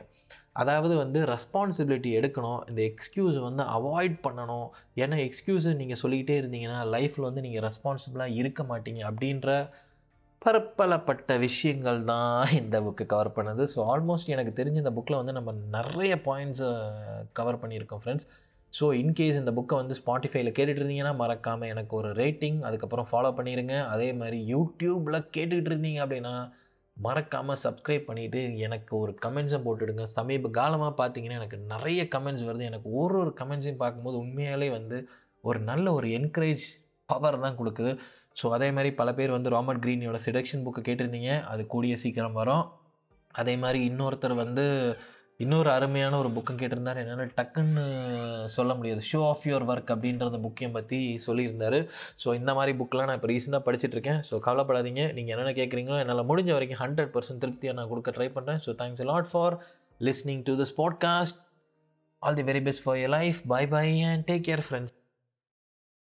அதாவது வந்து ரெஸ்பான்சிபிலிட்டி எடுக்கணும். இந்த எக்ஸ்கியூஸை வந்து அவாய்ட் பண்ணணும். ஏன்னா எக்ஸ்கியூஸை நீங்கள் சொல்லிக்கிட்டே இருந்தீங்கன்னா லைஃப்பில் வந்து நீங்கள் ரெஸ்பான்சிபிளாக இருக்க மாட்டீங்க அப்படின்ற பரப்பலப்பட்ட விஷயங்கள் தான் இந்த புக்கு கவர் பண்ணுது. ஸோ ஆல்மோஸ்ட் எனக்கு தெரிஞ்ச இந்த புக்கில் வந்து நம்ம நிறைய பாயிண்ட்ஸை கவர் பண்ணியிருக்கோம் ஃப்ரெண்ட்ஸ் ஸோ இன்கேஸ் இந்த புக்கை வந்து ஸ்பாட்டிஃபைல கேட்டுட்டு இருந்தீங்கன்னா மறக்காமல் எனக்கு ஒரு ரேட்டிங் அதுக்கப்புறம் ஃபாலோ பண்ணிடுங்க அதே மாதிரி யூடியூப்பில் கேட்டுக்கிட்டு இருந்தீங்க அப்படின்னா மறக்காமல் சப்ஸ்கிரைப் பண்ணிவிட்டு எனக்கு ஒரு கமெண்ட்ஸை போட்டுடுங்க. சமீப காலமாக பார்த்தீங்கன்னா எனக்கு நிறைய கமெண்ட்ஸ் வருது. எனக்கு ஒரு ஒரு கமெண்ட்ஸையும் பார்க்கும்போது உண்மையாலே வந்து ஒரு நல்ல ஒரு என்கரேஜ் பவர் தான் கொடுக்குது. ஸோ அதே மாதிரி பல பேர் வந்து ராபர்ட் க்ரீனியோட செடக்ஷன் புக்கை கேட்டிருந்தீங்க. அது கூடிய சீக்கிரம் வரும். அதே மாதிரி இன்னொருத்தர் வந்து இன்னொரு அருமையான ஒரு புக்கம் கேட்டிருந்தார். என்னென்னா டக்குன்னு சொல்ல முடியாது. ஷோ ஆஃப் யுவர் ஒர்க் அப்படின்ற அந்த புக்கையும் பற்றி சொல்லியிருந்தார். ஸோ இந்த மாதிரி புக்கெலாம் நான் இப்போ ரீசெண்டாக படிச்சுட்ருக்கேன் ஸோ கவலைப்படாதீங்க. நீங்கள் என்னென்ன கேட்குறீங்களோ என்னால் முடிஞ்ச வரைக்கும் ஹண்ட்ரட் பர்சன்ட் திருப்தியாக நான் கொடுக்க ட்ரை பண்ணுறேன் so thanks lot for listening to this podcast all the very best for your life bye bye and take care friends